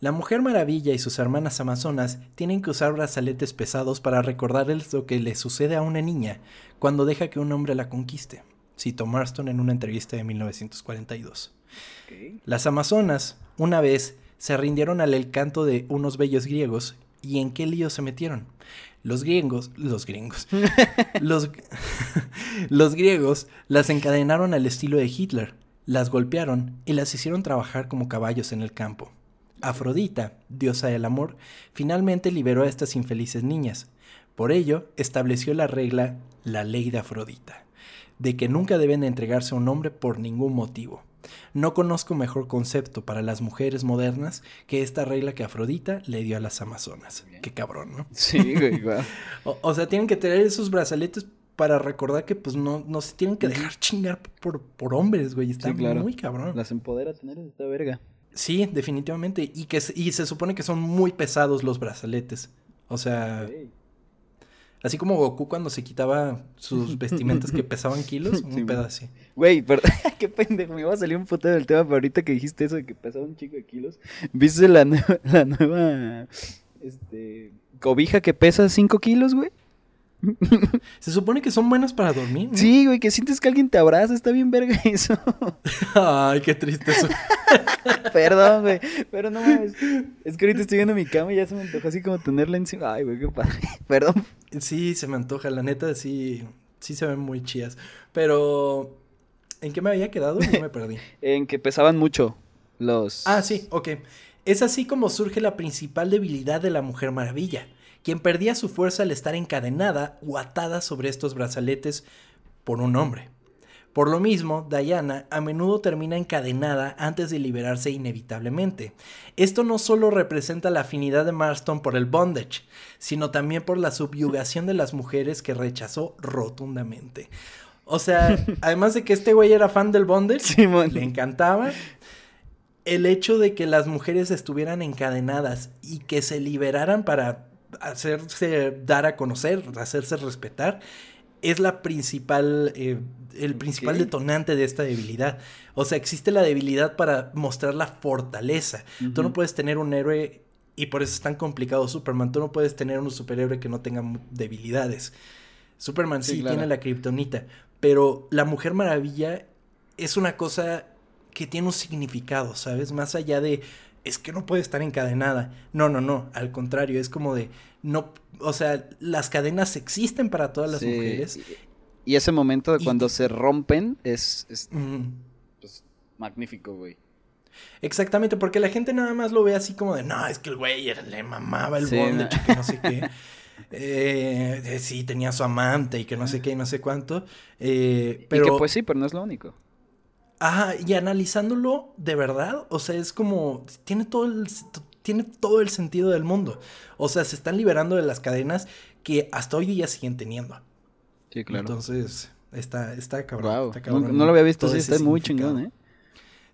la Mujer Maravilla y sus hermanas amazonas tienen que usar brazaletes pesados para recordarles lo que le sucede a una niña cuando deja que un hombre la conquiste, citó Marston en una entrevista de 1942. Las amazonas, una vez, se rindieron al canto de unos bellos griegos y en qué lío se metieron. Los griegos, los griegos, [laughs] los, [laughs] los griegos las encadenaron al estilo de Hitler, las golpearon y las hicieron trabajar como caballos en el campo. Afrodita, diosa del amor, finalmente liberó a estas infelices niñas. Por ello, estableció la regla, la ley de Afrodita, de que nunca deben entregarse a un hombre por ningún motivo. No conozco mejor concepto para las mujeres modernas que esta regla que Afrodita le dio a las amazonas. Qué cabrón, ¿no? Sí, güey, [laughs] o, sea, tienen que tener esos brazaletes para recordar que pues no, no se tienen que dejar chingar por, por hombres, güey. Está muy cabrón. Las empodera tener esta verga. Sí, definitivamente. Y que y se supone que son muy pesados los brazaletes. O sea. Así como Goku cuando se quitaba sus vestimentas que pesaban kilos, [laughs] un pedazo así. Güey, pero [laughs] qué pendejo, me iba a salir un puto del tema, pero ahorita que dijiste eso de que pesaba un chico de kilos, ¿viste la nueva, [laughs] la nueva, este, cobija que pesa 5 kilos, güey? [laughs] Se supone que son buenas para dormir. Sí, güey, que sientes que alguien te abraza, está bien verga [laughs] eso. Ay, qué triste eso. [laughs] Perdón, güey, pero no mames. Es que ahorita estoy viendo mi cama y ya se me antoja así como tenerla encima. Ay, güey, qué padre. Perdón. Sí, se me antoja, la neta sí, sí se ven muy chidas. Pero, ¿en qué me había quedado? No me perdí. en que pesaban mucho los... Ah, sí, ok. Es así como surge la principal debilidad de la Mujer Maravilla quien perdía su fuerza al estar encadenada o atada sobre estos brazaletes por un hombre. Por lo mismo, Diana a menudo termina encadenada antes de liberarse inevitablemente. Esto no solo representa la afinidad de Marston por el bondage, sino también por la subyugación de las mujeres que rechazó rotundamente. O sea, [laughs] además de que este güey era fan del bondage, le encantaba, el hecho de que las mujeres estuvieran encadenadas y que se liberaran para hacerse dar a conocer, hacerse respetar, es la principal, eh, el principal detonante de esta debilidad. O sea, existe la debilidad para mostrar la fortaleza. Tú no puedes tener un héroe, y por eso es tan complicado Superman, tú no puedes tener un superhéroe que no tenga debilidades. Superman sí, tiene la kriptonita, pero la Mujer Maravilla es una cosa que tiene un significado, ¿sabes? Más allá de es que no puede estar encadenada. No, no, no, al contrario, es como de, no, o sea, las cadenas existen para todas las mujeres. Y ese momento de cuando se rompen es, pues, magnífico, güey. Exactamente, porque la gente nada más lo ve así como de, no, es que el güey le mamaba el bondage, que no sé qué. [laughs] Eh, sí, tenía su amante y que no sé qué y no sé cuánto. Eh, pero... Y que pues sí, pero no es lo único. Ajá, y analizándolo de verdad, o sea, es como, tiene todo el, tiene todo el sentido del mundo. O sea, se están liberando de las cadenas que hasta hoy día siguen teniendo. Sí, claro. Entonces, está, está cabrón. no, lo había visto, sí, está muy chingón, ¿eh?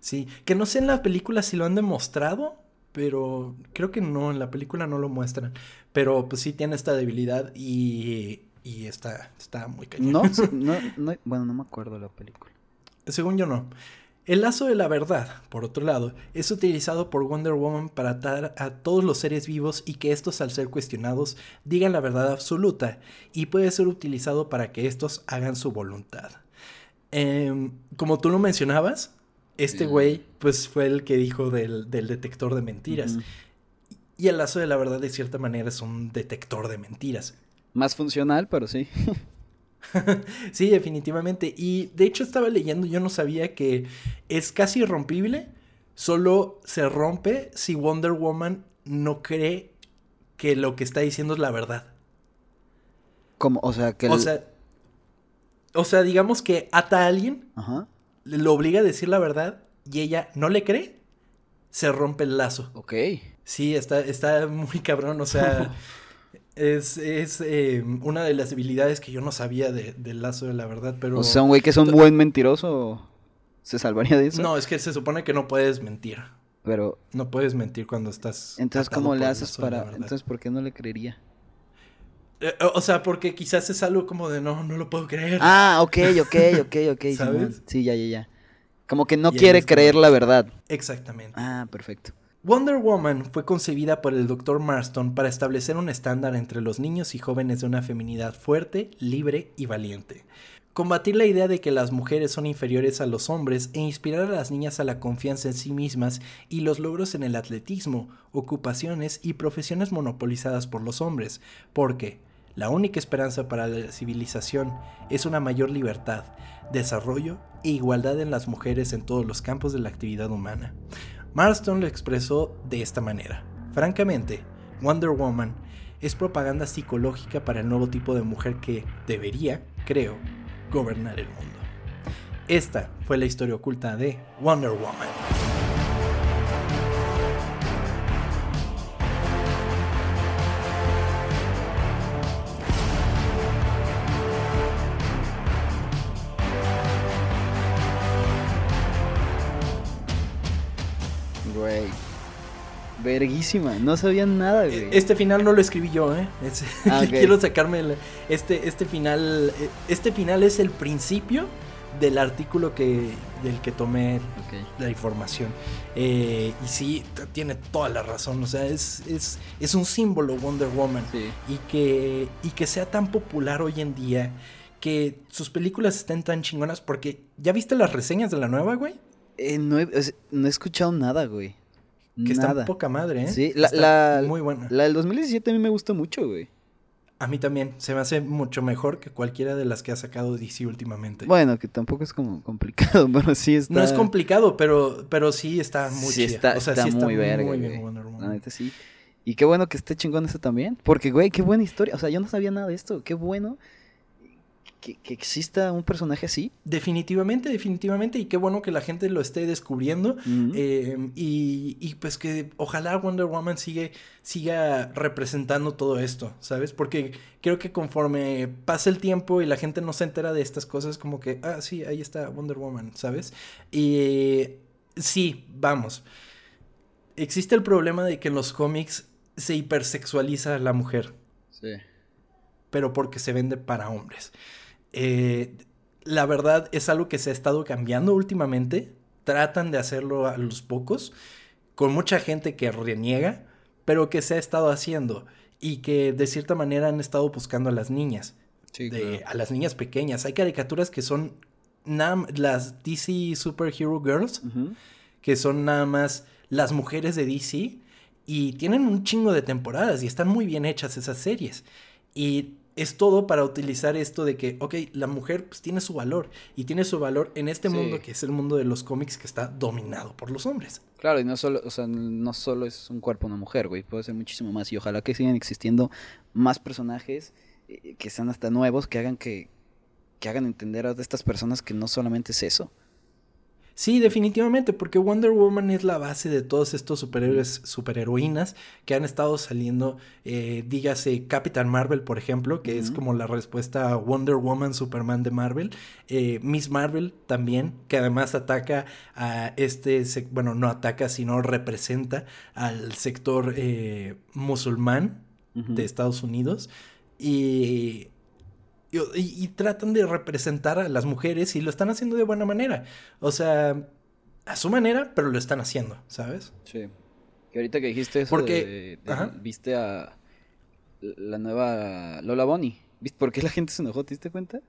Sí, que no sé en la película si lo han demostrado, pero creo que no, en la película no lo muestran. Pero pues sí tiene esta debilidad y, y está, está muy cañón. No, [laughs] no, no, bueno, no me acuerdo la película. Según yo no. El lazo de la verdad, por otro lado, es utilizado por Wonder Woman para atar a todos los seres vivos y que estos al ser cuestionados digan la verdad absoluta y puede ser utilizado para que estos hagan su voluntad. Em, como tú lo mencionabas, este güey pues fue el que dijo del, detector de mentiras. Y el lazo de la verdad de cierta manera es un detector de mentiras. Más funcional, pero sí. [laughs] [laughs] sí, definitivamente. Y de hecho estaba leyendo, yo no sabía que es casi irrompible, solo se rompe si Wonder Woman no cree que lo que está diciendo es la verdad. Como, o sea, que... O, sea, o sea, digamos que ata a alguien, lo obliga a decir la verdad y ella no le cree, se rompe el lazo. Ok. Sí, está, está muy cabrón, o sea... [laughs] Es, es eh, una de las debilidades que yo no sabía de, del lazo de la verdad, pero... O sea, un güey que es un buen mentiroso, ¿se salvaría de eso? No, es que se supone que no puedes mentir. Pero... No puedes mentir cuando estás... Entonces, ¿cómo le haces para...? Entonces, ¿por qué no le creería? Eh, o sea, porque quizás es algo como de no, no lo puedo creer. Ah, ok, ok, ok, ok. [laughs] ¿Sabes? Sí, ya, ya, ya. Como que no quiere creer la verdad. Exactamente. Ah, perfecto. Wonder Woman fue concebida por el Dr. Marston para establecer un estándar entre los niños y jóvenes de una feminidad fuerte, libre y valiente. Combatir la idea de que las mujeres son inferiores a los hombres e inspirar a las niñas a la confianza en sí mismas y los logros en el atletismo, ocupaciones y profesiones monopolizadas por los hombres, porque la única esperanza para la civilización es una mayor libertad, desarrollo e igualdad en las mujeres en todos los campos de la actividad humana. Marston lo expresó de esta manera. Francamente, Wonder Woman es propaganda psicológica para el nuevo tipo de mujer que debería, creo, gobernar el mundo. Esta fue la historia oculta de Wonder Woman. Verguísima, no sabía nada, güey. Este final no lo escribí yo, ¿eh? [laughs] Ah, [laughs] quiero sacarme este, este final. Eh, este final es el principio del artículo que del que tomé la información. Eh, y sí, tiene toda la razón. O sea, es, es, es un símbolo Wonder Woman. Y, que, y que sea tan popular hoy en día. Que sus películas estén tan chingonas. Porque, ¿ya viste las reseñas de la nueva, güey? Eh, no, he, no he escuchado nada, güey. Que está poca madre, ¿eh? Sí, la, muy buena. La del 2017 a mí me gustó mucho, güey. A mí también, se me hace mucho mejor que cualquiera de las que ha sacado DC últimamente. Bueno, que tampoco es como complicado, [laughs] pero sí está... No es complicado, pero, pero sí está muy sí Está, o sea, está, muy, verga, muy bien La neta sí. Y qué bueno que esté chingón eso también, porque, güey, qué buena historia. O sea, yo no sabía nada de esto, qué bueno que, exista un personaje así. Definitivamente, definitivamente, y qué bueno que la gente lo esté descubriendo. Em, y, pues que ojalá Wonder Woman sigue, siga representando todo esto, ¿sabes? Porque creo que conforme pasa el tiempo y la gente no se entera de estas cosas, como que, ah, sí, ahí está Wonder Woman, ¿sabes? Y sí, vamos. Existe el problema de que en los cómics se hipersexualiza a la mujer. Sí. Pero porque se vende para hombres. Eh, la verdad es algo que se ha estado cambiando últimamente. Tratan de hacerlo a los pocos, con mucha gente que reniega, pero que se ha estado haciendo y que de cierta manera han estado buscando a las niñas. A las niñas pequeñas. Hay caricaturas que son las DC Superhero Girls, que son nada más las mujeres de DC y tienen un chingo de temporadas y están muy bien hechas esas series. Y es todo para utilizar esto de que, ok, la mujer pues, tiene su valor y tiene su valor en este mundo que es el mundo de los cómics que está dominado por los hombres. Claro, y no solo, o sea, no solo es un cuerpo una mujer, güey, puede ser muchísimo más y ojalá que sigan existiendo más personajes eh, que sean hasta nuevos, que hagan que, que hagan entender a estas personas que no solamente es eso. Sí, definitivamente, porque Wonder Woman es la base de todos estos superhéroes, superheroínas que han estado saliendo, eh, dígase Capitán Marvel, por ejemplo, que es como la respuesta a Wonder Woman, Superman de Marvel, eh, Miss Marvel también, que además ataca a este, bueno, no ataca, sino representa al sector eh, musulmán de Estados Unidos. Y y, tratan de representar a las mujeres y lo están haciendo de buena manera. O sea, a su manera, pero lo están haciendo, ¿sabes? Sí. Que ahorita que dijiste eso, Porque, viste a la nueva Lola Bonnie. ¿Viste por qué la gente se enojó? ¿Te diste cuenta?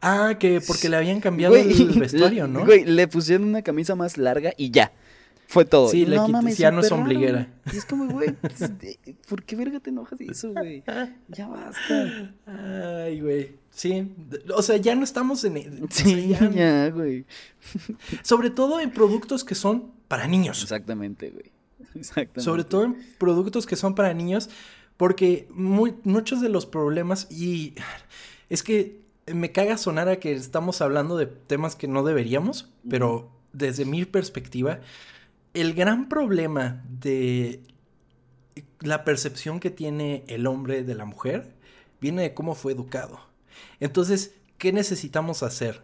Ah, que porque le habían cambiado el [laughs] vestuario, ¿no? Güey, le pusieron una camisa más larga y ya. Fue todo. Sí, le no, ya no es ombliguera. Y es como, güey, [laughs] ¿por qué verga te enojas de eso, güey? [laughs] Ya basta. Ay, güey. Sí, o sea, ya no estamos en... E, sí, ya, güey. [laughs] Sobre todo en productos que son para niños. Exactamente, güey. Exactamente. Sobre todo en productos que son para niños, porque muy, muchos de los problemas, y es que me caga sonar a que estamos hablando de temas que no deberíamos, pero desde mi perspectiva, el gran problema de la percepción que tiene el hombre de la mujer viene de cómo fue educado. Entonces, ¿qué necesitamos hacer?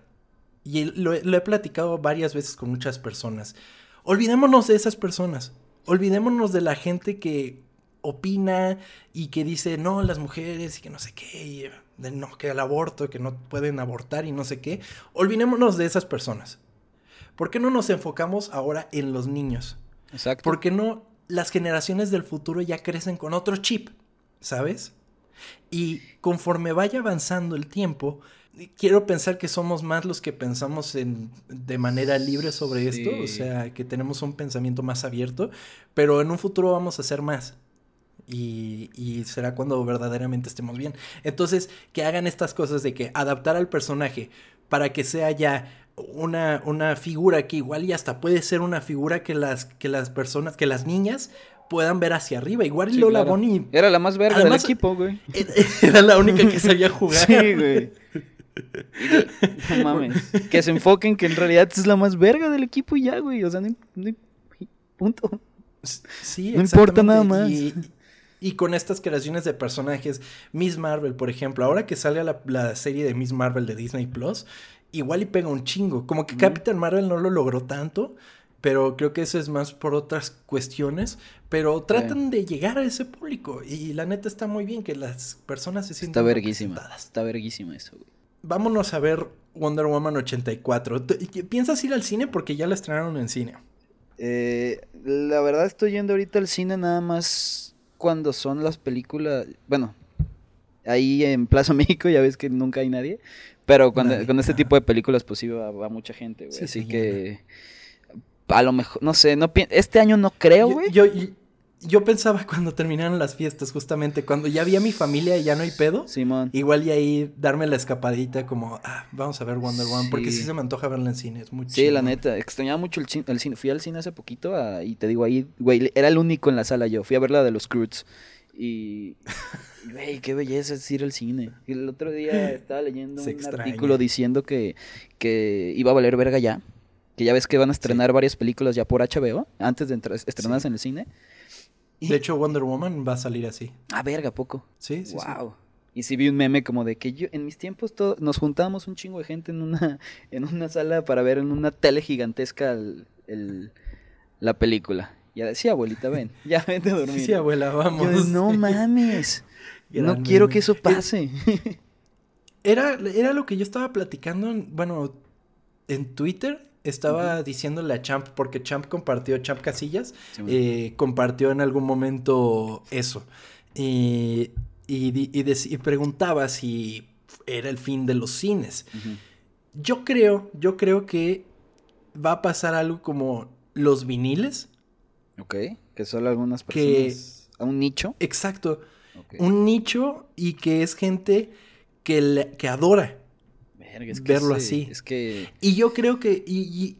Y lo, he platicado varias veces con muchas personas. Olvidémonos de esas personas. Olvidémonos de la gente que opina y que dice, no, las mujeres y que no sé qué, de no, que el aborto, que no pueden abortar y no sé qué. Olvidémonos de esas personas. ¿Por qué no nos enfocamos ahora en los niños? Exacto. ¿Por qué no las generaciones del futuro ya crecen con otro chip? ¿Sabes? Y conforme vaya avanzando el tiempo, quiero pensar que somos más los que pensamos en, de manera libre sobre esto, o sea, que tenemos un pensamiento más abierto, pero en un futuro vamos a ser más. Y, y, será cuando verdaderamente estemos bien. Entonces, que hagan estas cosas de que adaptar al personaje para que sea ya una, una figura que igual y hasta puede ser una figura que las, que las personas, que las niñas puedan ver hacia arriba. Igual Lola Bonnie. Era la más verga del equipo, güey. [laughs] Era la única que sabía jugar. Sí, güey. No mames. Que se enfoquen que en realidad es la más verga del equipo y ya, güey. O sea, no, punto. Sí, No importa nada más. Y, con estas creaciones de personajes, Miss Marvel, por ejemplo, ahora que sale la, la serie de Miss Marvel de Disney Plus, igual y pega un chingo. Como que Captain Marvel no lo logró tanto, pero creo que eso es más por otras cuestiones, pero tratan de llegar a ese público y la neta está muy bien que las personas se sientan Está verguísima, está verguísima eso, güey. Vámonos a ver Wonder Woman 84. ¿Piensas ir al cine? Porque ya la estrenaron en cine. Eh, la verdad estoy yendo ahorita al cine nada más cuando son las películas, bueno, ahí en Plaza [laughs] México ya ves que nunca hay nadie, pero cuando, con este tipo de películas pues sí va, mucha gente, güey, así que a lo mejor, no sé, no este año no creo, güey. Yo, yo, pensaba [laughs] cuando terminaron las fiestas, justamente, cuando ya vi a mi familia y ya no hay pedo. Simón. Igual y ahí darme la escapadita como, ah, vamos a ver Wonder Woman, porque sí se me antoja verla en cine, es muy Sí, la neta, extrañaba mucho el, cine. Fui al cine hace poquito y te digo ahí, güey, era el único en la sala yo. Fui a ver la de los Croods. Y, [laughs] güey, qué belleza es ir al cine. El otro día [laughs] estaba leyendo un artículo diciendo que, que iba a valer verga ya que ya ves que van a estrenar varias películas ya por HBO, antes de estrenarlas en el cine. De hecho, Wonder Woman va a salir así. Ah, verga, poco. Sí, sí. Wow. Y sí vi un meme como de que yo, en mis tiempos nos juntábamos un chingo de gente en una, [laughs] en una sala para ver en una tele gigantesca la película. Ya decía, abuelita, ven, [laughs] ya vente a dormir. Sí, abuela, vamos. no mames. [laughs] no quiero que eso pase. [laughs] Era, era lo que yo estaba platicando, bueno, en Twitter estaba diciéndole a Champ, porque Champ compartió, Champ Casillas, eh, compartió en algún momento eso. Y, y, preguntaba si era el fin de los cines. Yo creo, yo creo que va a pasar algo como los viniles. Ok, que son algunas personas. a un nicho. Exacto. Un nicho y que es gente que, que adora verlo así. Es que... Y yo creo que, y,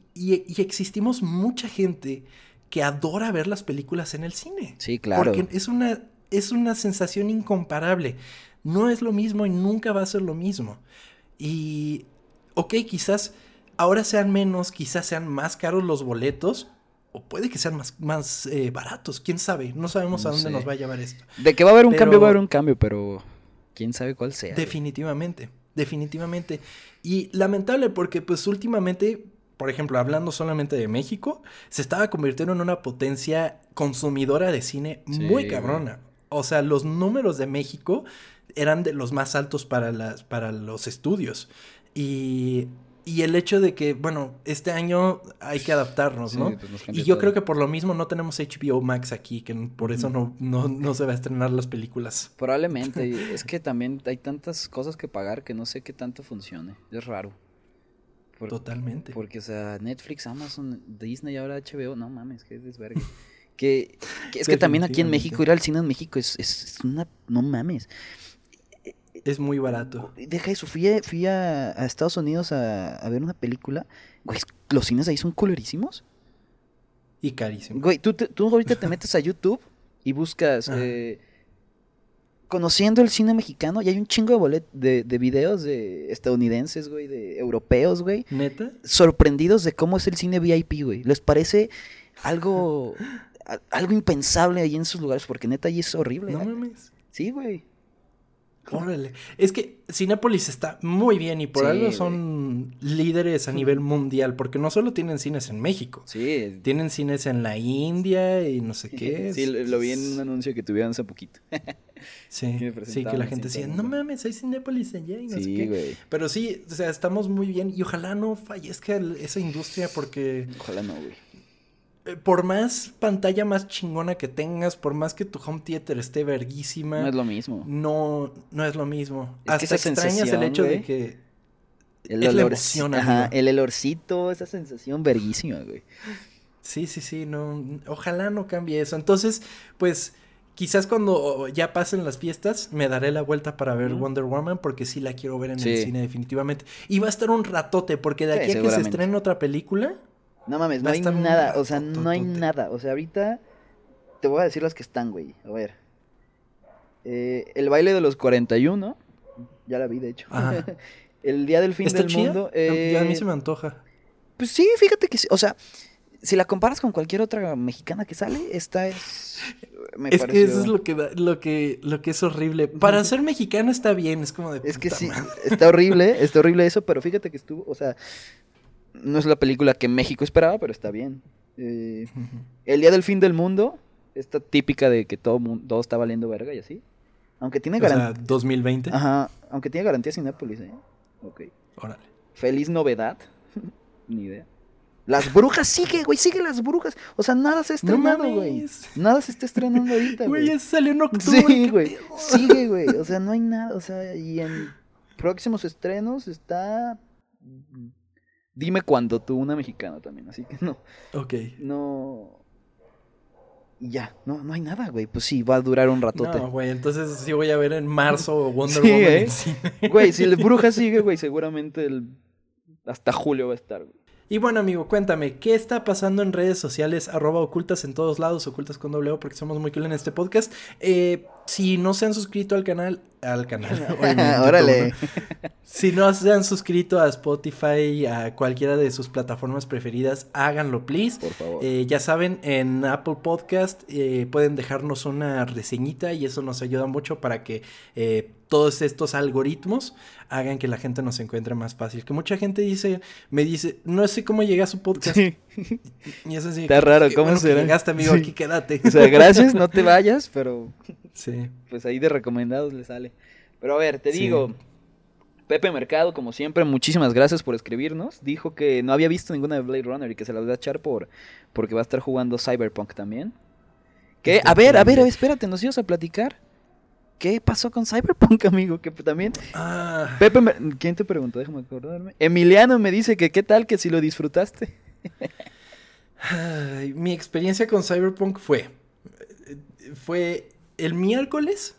existimos mucha gente que adora ver las películas en el cine. Sí, claro. Porque es una, es una sensación incomparable. No es lo mismo y nunca va a ser lo mismo. Y, ok, quizás ahora sean menos, quizás sean más caros los boletos, o puede que sean más, más eh, baratos, quién sabe. No sabemos a dónde nos va a llevar esto. De que va a haber un cambio, va a haber un cambio, pero quién sabe cuál sea. Definitivamente definitivamente. Y lamentable porque pues últimamente, por ejemplo, hablando solamente de México, se estaba convirtiendo en una potencia consumidora de cine muy cabrona. O sea, los números de México eran de los más altos para, las, para los estudios. Y y el hecho de que, bueno, este año hay que adaptarnos, ¿no? Pues, y yo creo que por lo mismo no tenemos HBO Max aquí, que por eso no, no, se va a estrenar las películas. Probablemente. [laughs] es que también hay tantas cosas que pagar que no sé qué tanto funcione. Es raro. Totalmente. Porque, o sea, Netflix, Amazon, Disney, ahora HBO, no mames, [laughs] que es desvergue. que, es que también aquí en México, ir al cine en México es, es una... No mames. Es muy barato. Deja eso, fui a, fui a, Estados Unidos a, ver una película. Güey, los cines ahí son culerísimos. Y carísimos. Güey, tú, tú ahorita te metes a YouTube y buscas eh, conociendo el cine mexicano y hay un chingo de, bolet de, de videos de estadounidenses, güey, de europeos, güey. ¿Neta? Sorprendidos de cómo es el cine VIP, güey. Les parece algo, [laughs] algo impensable ahí en sus lugares porque neta ahí es horrible. No mames. Sí, güey. Órale. Es que Cinépolis está muy bien y por algo son líderes a nivel mundial, porque no solo tienen cines en México. Sí. Tienen cines en la India y no sé [laughs] qué. sí, lo, vi en un anuncio que tuvieron hace poquito. [laughs] sí, sí, que la gente decía, no mames, hay Cinépolis allá y no sé qué. Pero sí, o sea, estamos muy bien y ojalá no fallezca esa industria porque... Ojalá no, güey por más pantalla más chingona que tengas, por más que tu home theater esté verguísima. No es lo mismo. No, no es lo mismo. Hasta extrañas el hecho de que. El olor, ajá, el olorcito, esa sensación verguísima, güey. Sí, sí, sí, no. Ojalá no cambie eso. Entonces, pues. Quizás cuando ya pasen las fiestas me daré la vuelta para ver Wonder Woman porque sí la quiero ver en el cine definitivamente. Y va a estar un ratote porque de aquí a que se estrene otra película, no mames, no hay nada, o sea, no hay nada. O sea, ahorita te voy a decir las que están, güey. A ver. Eh, el baile de los 41, ya la vi, de hecho. [laughs] el día del fin del mundo. a mí se me eh, antoja. Pues sí, fíjate que, o sea, si la comparas con cualquier otra mexicana que sale, esta es. es que eso es lo que, lo que, lo que es horrible. Para ser mexicano está bien, es como de. Es que sí, está horrible, está horrible eso, pero fíjate que estuvo, o sea, no es la película que México esperaba, pero está bien. Eh, [laughs] el día del fin del mundo, esta típica de que todo, todo está valiendo verga y así. Aunque tiene garantía. 2020. Ajá, aunque tiene garantía Cinépolis, ¿eh? Ok. Órale. Feliz novedad. [laughs] Ni idea. Las brujas sigue, güey, sigue las brujas. O sea, nada se ha estrenado, güey. nada se está estrenando ahorita, [laughs] güey. Güey, ya salió en octubre. Sí, güey. Sigue, güey. O sea, no hay nada. O sea, y en próximos estrenos está. Dime cuándo tú, una mexicana también, así que no. Ok. No. Y ya, no, no hay nada, güey. Pues sí, va a durar un ratote. No, güey, entonces sí voy a ver en marzo Wonder Woman. ¿eh? Güey, si el bruja sigue, güey, seguramente el... hasta julio va a estar, güey. Y bueno, amigo, cuéntame, ¿qué está pasando en redes sociales? Arroba ocultas en todos lados, ocultas con doble O, porque somos muy cool en este podcast. Eh, si no se han suscrito al canal, al canal. [laughs] Órale. Si no se han suscrito a Spotify, a cualquiera de sus plataformas preferidas, háganlo, please. Por favor. Eh, ya saben, en Apple Podcast eh, pueden dejarnos una reseñita y eso nos ayuda mucho para que todos estos algoritmos hagan que la gente nos encuentre más fácil. Que mucha gente dice, me dice, no sé cómo llegué a su podcast. [laughs] Y eso sí. Está raro, ¿cómo bueno será? llegaste, amigo, aquí quédate. O sea, gracias, no te [laughs] vayas, pero. Sí. Pues ahí de recomendados le sale. Pero a ver, te digo. Pepe Mercado, como siempre, muchísimas gracias por escribirnos. Dijo que no había visto ninguna de Blade Runner y que se las voy a echar por porque va a estar jugando Cyberpunk también. ¿Qué? A ver, a ver, espérate, nos ibas a platicar. ¿Qué pasó con Cyberpunk, [laughs] amigo? Que también. Ah. Pepe, ¿quién te preguntó? Déjame acordarme. Emiliano me dice que qué tal que si lo disfrutaste. mi experiencia con Cyberpunk fue. Fue el miércoles.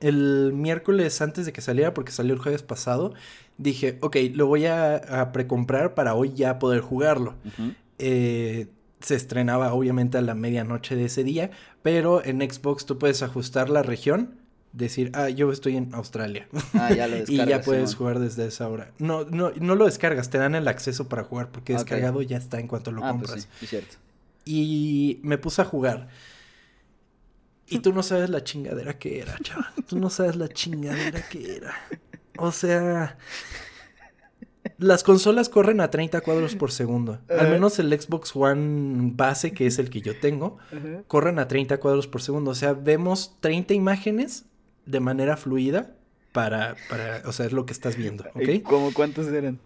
El miércoles antes de que saliera, porque salió el jueves pasado. Dije, ok, lo voy a, precomprar para hoy ya poder jugarlo. eh, se estrenaba obviamente a la medianoche de ese día, pero en Xbox tú puedes ajustar la región decir, ah, yo estoy en Australia. Ah, ya lo [laughs] y ya puedes jugar desde esa hora. No, no, no lo descargas, te dan el acceso para jugar, porque descargado ya está en cuanto lo ah, pues compras. cierto. Y me puse a jugar. Y tú no sabes la chingadera que era, chaval. Tú no sabes la chingadera que era. O sea, las consolas corren a 30 cuadros por segundo. Al menos el Xbox One base, que es el que yo tengo, corren a 30 cuadros por segundo. O sea, vemos 30 imágenes de manera fluida para, para, o sea, es lo que estás viendo, ¿ok? ¿Cómo cuántos eran?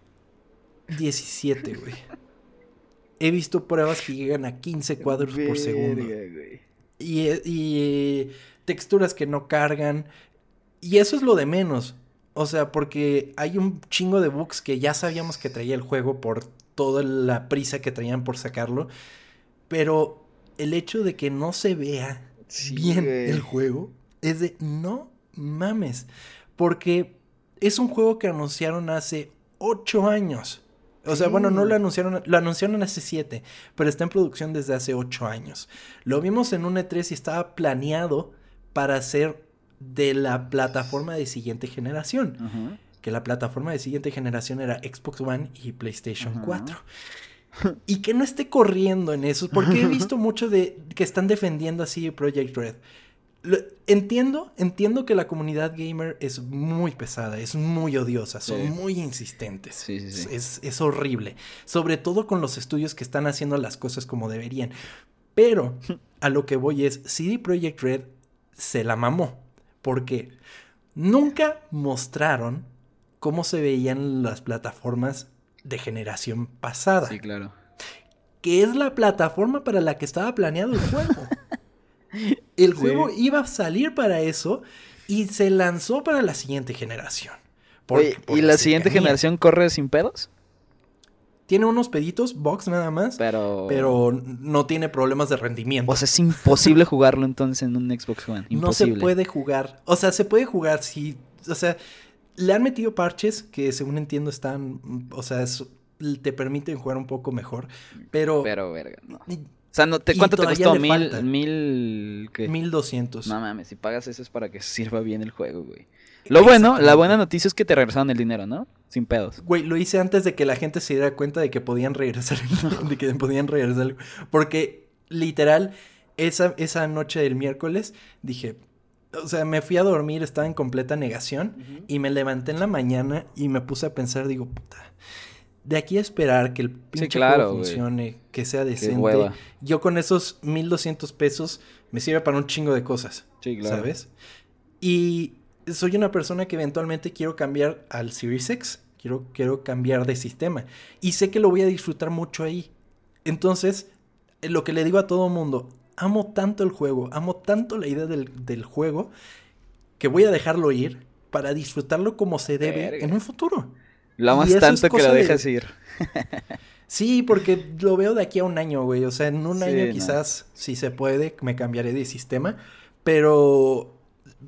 17, güey. He visto pruebas que llegan a 15 cuadros por segundo. Y, y texturas que no cargan. Y eso es lo de menos. O sea, porque hay un chingo de bugs que ya sabíamos que traía el juego por toda la prisa que traían por sacarlo. Pero el hecho de que no se vea bien el juego es de no mames. Porque es un juego que anunciaron hace 8 años. O sea, bueno, no lo anunciaron, lo anunciaron hace 7, pero está en producción desde hace 8 años. Lo vimos en un E3 y estaba planeado para ser de la plataforma de siguiente generación. Que la plataforma de siguiente generación era Xbox One y PlayStation 4. [laughs] y que no esté corriendo en eso, porque he [laughs] visto mucho de que están defendiendo así Project Red entiendo, entiendo que la comunidad gamer es muy pesada, es muy odiosa, son muy insistentes. es, horrible. Sobre todo con los estudios que están haciendo las cosas como deberían. Pero [laughs] a lo que voy es, CD Projekt Red se la mamó. Porque nunca mostraron cómo se veían las plataformas de generación pasada. Sí, claro. Que es la plataforma para la que estaba planeado el juego. [laughs] [laughs] El juego iba a salir para eso y se lanzó para la siguiente generación. ¿Y la siguiente generación corre sin pedos? Tiene unos peditos, box nada más. Pero. Pero no tiene problemas de rendimiento. O sea, es imposible [laughs] jugarlo entonces en un Xbox One. No se puede jugar. O sea, se puede jugar si. O sea, le han metido parches que según entiendo están. O sea, te permiten jugar un poco mejor. Pero. Pero, verga, no. O sea, no te, ¿cuánto te costó? ¿Mil, mil, qué? Mil doscientos. No mames, si pagas eso es para que [laughs] sirva bien el juego, güey. Lo bueno, la buena noticia es que te regresaron el dinero, ¿no? Sin pedos. Güey, lo hice antes de que la gente se diera cuenta de que podían regresar, [laughs] de que podían regresar. Porque, literal, esa, esa noche del miércoles dije, o sea, me fui a dormir, estaba en completa negación y me levanté en la mañana y me puse a pensar, digo, puta, de aquí a esperar que el pinche juego funcione, que sea decente, yo con esos 1200 pesos me sirve para un chingo de cosas. Sí, claro. ¿Sabes? Y soy una persona que eventualmente quiero cambiar al Series X. Quiero, quiero cambiar de sistema. Y sé que lo voy a disfrutar mucho ahí. Entonces, eh, lo que le digo a todo mundo, amo tanto el juego, amo tanto la idea del, del juego, que voy a dejarlo ir para disfrutarlo como se debe en un futuro. Lo amas tanto que lo dejas ir. [laughs] sí, porque lo veo de aquí a un año, güey. O sea, en un año quizás, si se puede, me cambiaré de sistema. Pero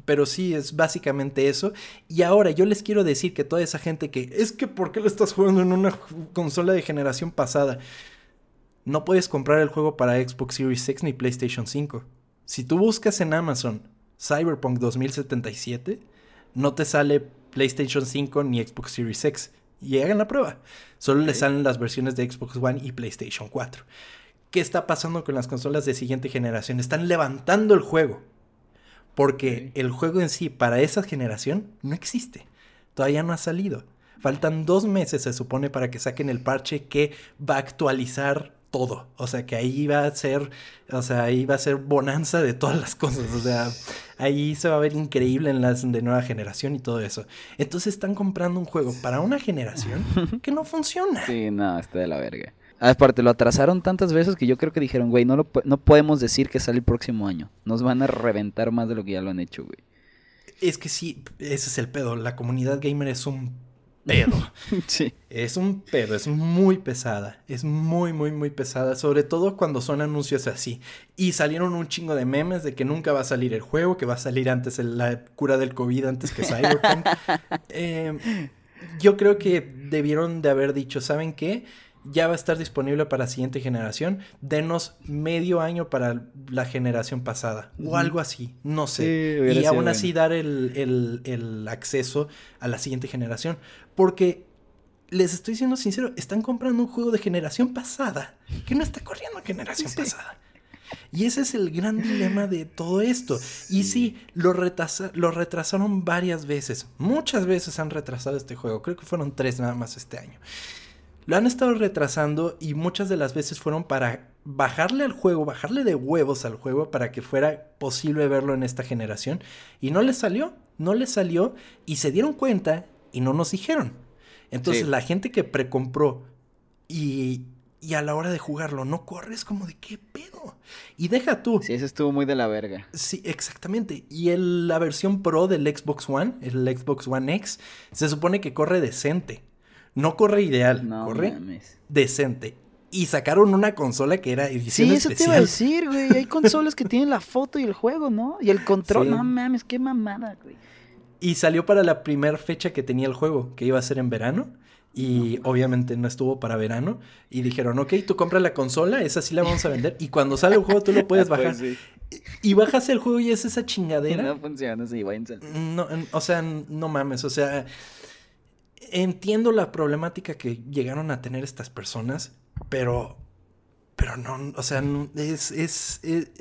pero sí, es básicamente eso. Y ahora yo les quiero decir que toda esa gente que es que ¿por qué lo estás jugando en una consola de generación pasada? No puedes comprar el juego para Xbox Series X ni PlayStation 5. Si tú buscas en Amazon Cyberpunk 2077, no te sale PlayStation 5 ni Xbox Series X. Y hagan la prueba. Solo le salen las versiones de Xbox One y PlayStation 4. ¿Qué está pasando con las consolas de siguiente generación? Están levantando el juego. Porque el juego en sí, para esa generación, no existe. Todavía no ha salido. Faltan dos meses, se supone, para que saquen el parche que va a actualizar todo. O sea, que ahí va a ser, o sea, ahí va a ser bonanza de todas las cosas. O sea, ahí se va a ver increíble en las de nueva generación y todo eso. Entonces están comprando un juego para una generación [laughs] que no funciona. Sí, no, está de la verga. Aparte, lo atrasaron tantas veces que yo creo que dijeron, güey, no, lo, no podemos decir que sale el próximo año. Nos van a reventar más de lo que ya lo han hecho, güey. Es que sí, ese es el pedo. La comunidad gamer es un pedo. [laughs] [laughs] sí. Es un pedo, es muy pesada. Es muy, muy, muy pesada. Sobre todo cuando son anuncios así. Y salieron un chingo de memes de que nunca va a salir el juego, que va a salir antes la cura del COVID, antes que Cyberpunk. [laughs] Em, yo creo que debieron de haber dicho, ¿saben qué? ya va a estar disponible para la siguiente generación. Denos medio año para la generación pasada o algo así, no sé. y aún así dar el, acceso a la siguiente generación. Porque les estoy siendo sincero, están comprando un juego de generación pasada que no está corriendo en generación pasada. Y ese es el gran dilema de todo esto. Y sí, lo, lo retrasaron varias veces. Muchas veces han retrasado este juego. Creo que fueron tres nada más este año. Lo han estado retrasando y muchas de las veces fueron para bajarle al juego, bajarle de huevos al juego para que fuera posible verlo en esta generación. Y no les salió, no les salió y se dieron cuenta y no nos dijeron. Entonces la gente que precompró y, y a la hora de jugarlo no corres como de qué pedo. Y deja tú. Sí, eso estuvo muy de la verga. Sí, exactamente. Y la versión Pro del Xbox One, el Xbox One X, se supone que corre decente. No corre ideal, corre decente. Y sacaron una consola que era edición. Sí, eso te iba a decir, güey. Hay consolas que tienen la foto y el juego, ¿no? Y el control. No mames, qué mamada, güey. Y salió para la primera fecha que tenía el juego, que iba a ser en verano. Y obviamente no estuvo para verano. Y dijeron, ok, tú compras la consola, esa sí la vamos a vender. Y cuando sale el juego tú lo puedes [laughs] pues bajar. Y bajas el juego y es esa chingadera. No funciona, sí, váyanse. No, o sea, no mames, o sea entiendo la problemática que llegaron a tener estas personas, pero, pero no, o sea, es, es,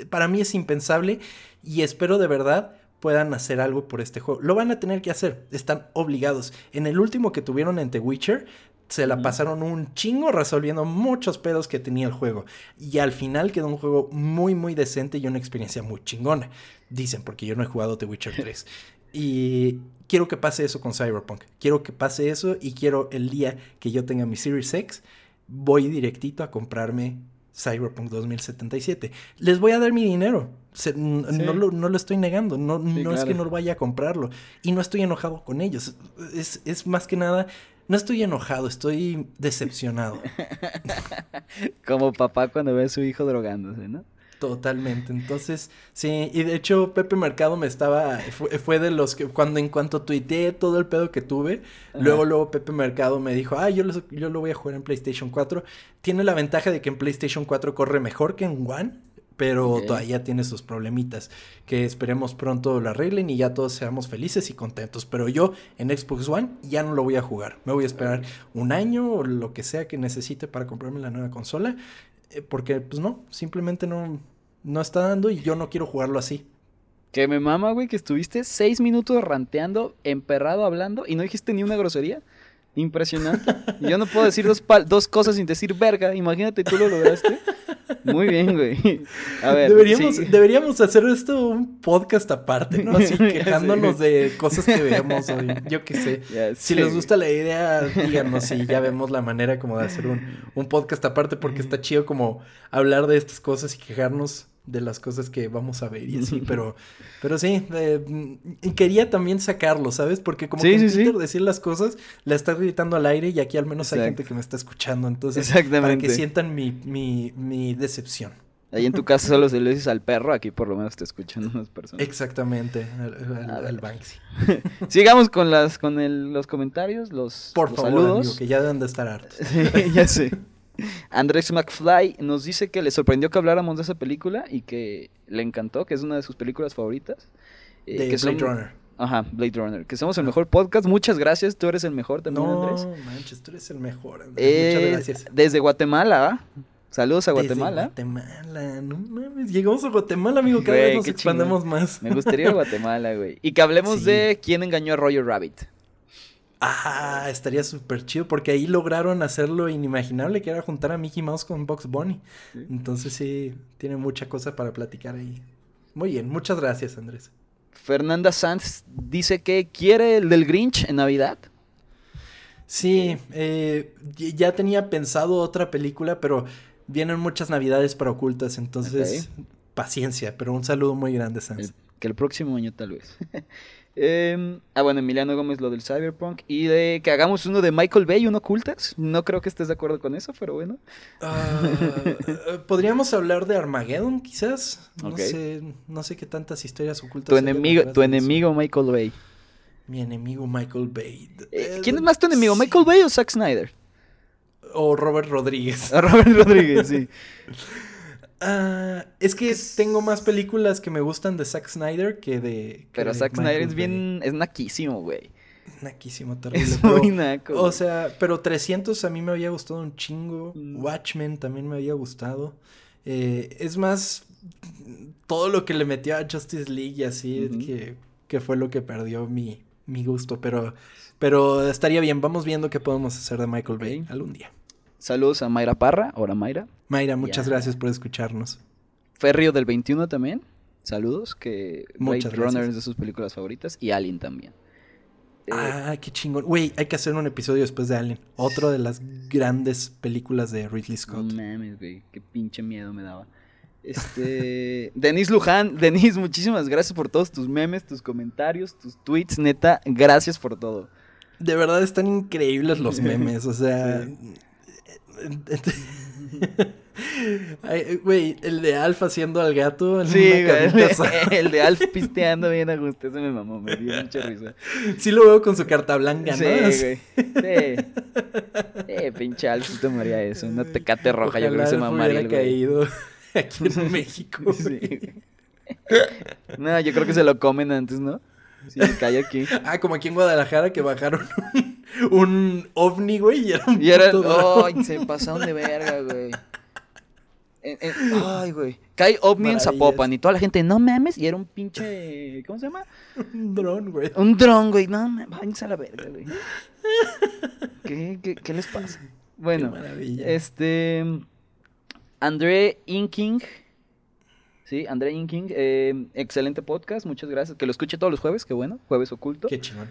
para mí es impensable y espero de verdad puedan hacer algo por este juego. Lo van a tener que hacer, están obligados. En el último que tuvieron en The Witcher, se la pasaron un chingo resolviendo muchos pedos que tenía el juego. Y al final quedó un juego muy, muy decente y una experiencia muy chingona. Dicen, porque yo no he jugado The Witcher [laughs] 3. Y quiero que pase eso con Cyberpunk. Quiero que pase eso y quiero el día que yo tenga mi Series X, voy directito a comprarme Cyberpunk 2077. Les voy a dar mi dinero. No, lo, estoy negando. No, no es que no vaya a comprarlo. Y no estoy enojado con ellos. Es, es más que nada. No estoy enojado, estoy decepcionado. [laughs] Como papá cuando ve a su hijo drogándose, ¿no? Totalmente. Entonces, sí, y de hecho Pepe Mercado me estaba, fue, de los que cuando en cuanto tuiteé todo el pedo que tuve, luego luego Pepe Mercado me dijo, ah, yo lo, yo lo voy a jugar en PlayStation 4. Tiene la ventaja de que en PlayStation 4 corre mejor que en One, pero todavía tiene sus problemitas, que esperemos pronto lo arreglen y ya todos seamos felices y contentos. Pero yo en Xbox One ya no lo voy a jugar. Me voy a esperar un año o lo que sea que necesite para comprarme la nueva consola eh, porque, pues no, simplemente no, no está dando y yo no quiero jugarlo así. Que me mama, güey, que estuviste seis minutos ranteando, emperrado, hablando y no dijiste ni una grosería. Impresionante. Yo no puedo decir dos, dos cosas sin decir verga. Imagínate, tú lo lograste. Muy bien, güey. A ver. Deberíamos, deberíamos hacer esto un podcast aparte, ¿no? Así [laughs] quejándonos de cosas que vemos hoy. Yo qué sé. si les gusta la idea, díganos y ya vemos la manera como de hacer un, un podcast aparte porque está chido como hablar de estas cosas y quejarnos de las cosas que vamos a ver y así, [laughs] pero, pero sí, eh, quería también sacarlo, ¿sabes? Porque como que decir las cosas, la estás gritando al aire y aquí al menos hay gente que me está escuchando, entonces, para que sientan mi, mi, mi decepción. Ahí en tu casa solo se lo dices al perro, aquí por lo menos te escuchan unas personas. Exactamente, al, Banksy. [laughs] Sigamos con las con el, los comentarios, los, por favor, saludos. que ya deben de estar hartos. [laughs] ya sé. Andrés McFly nos dice que le sorprendió que habláramos de esa película y que le encantó, que es una de sus películas favoritas. Eh, de Blade Runner. Ajá, Blade Runner. Que somos el mejor podcast. Muchas gracias. Tú eres el mejor también, Andrés. No, manches, tú eres el mejor, Andrés. Muchas eh, gracias. Desde Guatemala, Saludos a Guatemala. Guatemala, no mames. Llegamos a Guatemala, amigo. Cada vez nos expandemos más. Me gustaría Guatemala, güey. Y que hablemos [laughs] de quién engañó a Roger Rabbit. Ah, estaría súper chido porque ahí lograron hacer lo inimaginable que era juntar a Mickey Mouse con Box Bunny. Entonces sí, tiene mucha cosa para platicar ahí. Muy bien, muchas gracias Andrés. Fernanda Sanz dice que quiere el del Grinch en Navidad. Sí, eh, ya tenía pensado otra película, pero vienen muchas Navidades para ocultas, entonces paciencia, pero un saludo muy grande Sanz. que el próximo año tal vez. [laughs] Em, ah, bueno, Emiliano Gómez lo del Cyberpunk. Y de que hagamos uno de Michael Bay, uno ocultas. No creo que estés de acuerdo con eso, pero bueno. Ah, eh, [laughs] Podríamos hablar de Armageddon, quizás. No sé, no sé qué tantas historias ocultas. Tu enemigo, tu enemigo Michael Bay. Mi enemigo Michael Bay. Eh, ¿Quién es más tu enemigo, Michael Bay o Zack Snyder? O Robert Rodríguez. Robert Rodríguez, sí. [laughs] Ah, es que tengo más películas que me gustan de Zack Snyder que de. pero Zack Snyder es bien. Es naquísimo, güey. Naquísimo, terrible. Es muy naco. O sea, pero 300 a mí me había gustado un chingo. Mm. Watchmen también me había gustado. Eh, es más, todo lo que le metió a Justice League y así, que, que, fue lo que perdió mi, mi gusto. Pero, pero estaría bien, vamos viendo qué podemos hacer de Michael Bay algún día. Saludos a Mayra Parra. Ahora Mayra. Mayra, muchas gracias por escucharnos. Ferrio del 21 también. Saludos, que Blade Runner es de sus películas favoritas y Alien también. Eh, ah, qué chingón. Güey, hay que hacer un episodio después de Alien. Otro de las grandes películas de Ridley Scott. Mames, güey. Qué pinche miedo me daba. Este. [laughs] Denis Luján. Denis, muchísimas gracias por todos tus memes, tus comentarios, tus tweets. Neta, gracias por todo. De verdad están increíbles los [laughs] memes. O sea. [laughs] Güey, el de Alf haciendo al gato. En sí, [laughs] el, de Alf pisteando bien a gusto. Ese me mamó, me dio mucha risa. Sí lo veo con su carta blanca, ¿no? Sí, güey. Sí. Pinche Alf sí tomaría eso. Una tecate roja, yo creo que se mamaría caído [laughs] aquí en México. Sí. No, yo creo que se lo comen antes, ¿no? Sí, cae aquí. Ah, como aquí en Guadalajara que bajaron un, ovni, güey, y era un Y era, ay, se pasaron de verga, güey. ay, güey. Cae ovni en Zapopan y toda la gente, no mames, y era un pinche, ¿cómo se llama? Un dron, güey. Un dron, güey. No, váyanse a la verga, güey. ¿Qué, qué, qué les pasa? Bueno, este André Inking Sí, André Inking, eh, excelente podcast, muchas gracias. Que lo escuche todos los jueves, qué bueno, jueves oculto. Qué chingón.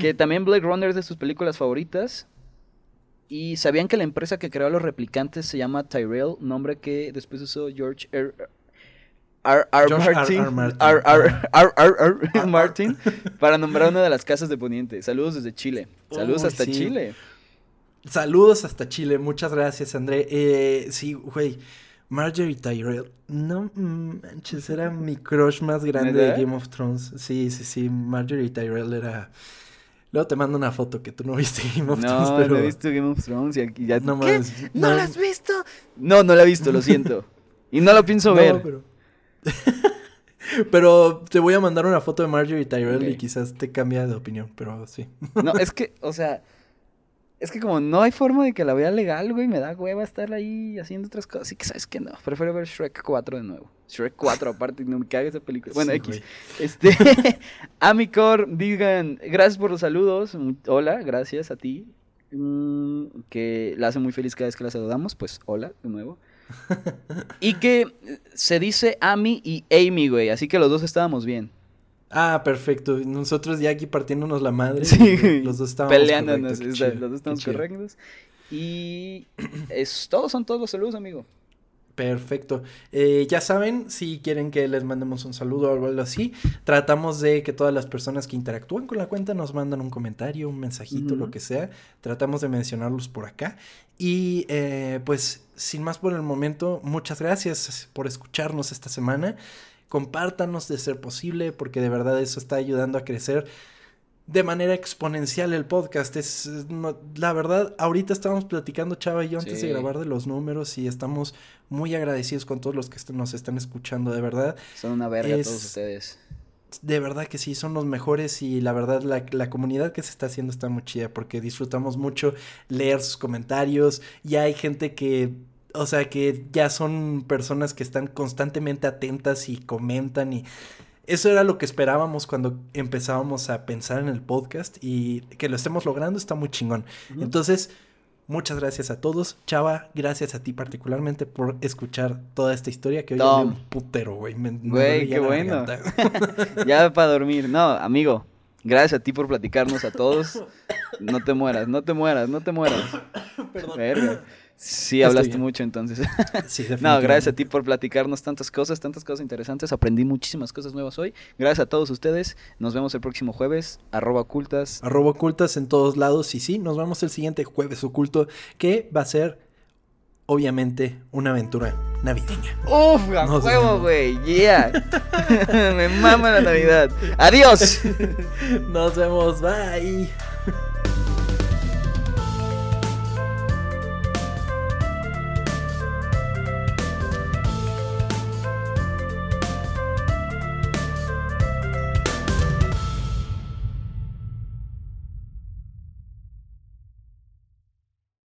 Que [clears throat] también Blade Runner es de sus películas favoritas. Y sabían que la empresa que creó a los replicantes se llama Tyrell, nombre que después usó George R. R. Martin, Martin [laughs] [laughs] para nombrar una de las casas de Poniente. Saludos desde Chile. Saludos hasta Chile. Saludos hasta Chile. Muchas gracias, André. Eh, sí, güey. Marjorie Tyrell. No manches, era mi crush más grande de Game of Thrones. Sí, sí, sí. Marjorie Tyrell era. Luego te mando una foto que tú no viste Game of Thrones, pero. No, he visto Game of Thrones y aquí ya. No, ¿Qué? ¿No, la has visto? No, no la he visto, lo siento. [laughs] y no lo pienso ver. Pero... [laughs] pero te voy a mandar una foto de Marjorie Tyrell y quizás te cambia de opinión, pero sí. no, es que, o sea. Es que como no hay forma de que la vea legal, güey, me da hueva estar ahí haciendo otras cosas. Así que sabes que no. Prefiero ver Shrek 4 de nuevo. Shrek 4 aparte, no me esa película. Bueno, X. Este, [laughs] Amicor, digan, gracias por los saludos. Hola, gracias a ti. mm, que la hace muy feliz cada vez que la saludamos, pues hola de nuevo. [laughs] y que se dice Amy y Amy, güey, así que los dos estábamos bien. Ah, perfecto. Nosotros ya aquí partiéndonos la madre. Sí, los dos estábamos peleándonos. los dos estamos correctos. Y es todo, son todos los saludos, amigo. Perfecto. Eh, ya saben, si quieren que les mandemos un saludo o algo así, tratamos de que todas las personas que interactúan con la cuenta nos mandan un comentario, un mensajito, lo que sea. Tratamos de mencionarlos por acá. Y eh, pues, sin más por el momento, muchas gracias por escucharnos esta semana. Compártanos de ser posible, porque de verdad eso está ayudando a crecer de manera exponencial el podcast. Es la verdad, ahorita estábamos platicando Chava y yo antes de grabar de los números y estamos muy agradecidos con todos los que nos están escuchando, de verdad. Son una verga todos ustedes. De verdad que sí, son los mejores y la verdad la, la, comunidad que se está haciendo está muy chida porque disfrutamos mucho leer sus comentarios y hay gente que, o sea, que ya son personas que están constantemente atentas y comentan y eso era lo que esperábamos cuando empezábamos a pensar en el podcast y que lo estemos logrando está muy chingón. Entonces, muchas gracias a todos. Chava, gracias a ti particularmente por escuchar toda esta historia que hoy es un putero, güey. Güey, qué bueno. [laughs] ya para dormir. No, amigo, gracias a ti por platicarnos a todos. No te mueras, no te mueras, no te mueras. [coughs] Perdón. Sí, hablaste mucho entonces. [laughs] Sí, no, gracias a ti por platicarnos tantas cosas, tantas cosas interesantes. Aprendí muchísimas cosas nuevas hoy. Gracias a todos ustedes. Nos vemos el próximo jueves. Arroba ocultas. Arroba ocultas en todos lados. Y sí, nos vemos el siguiente jueves oculto que va a ser, obviamente, una aventura navideña. Uf, a huevo, güey. Yeah. [laughs] Me mama la Navidad. Adiós. [laughs] Nos vemos. Bye.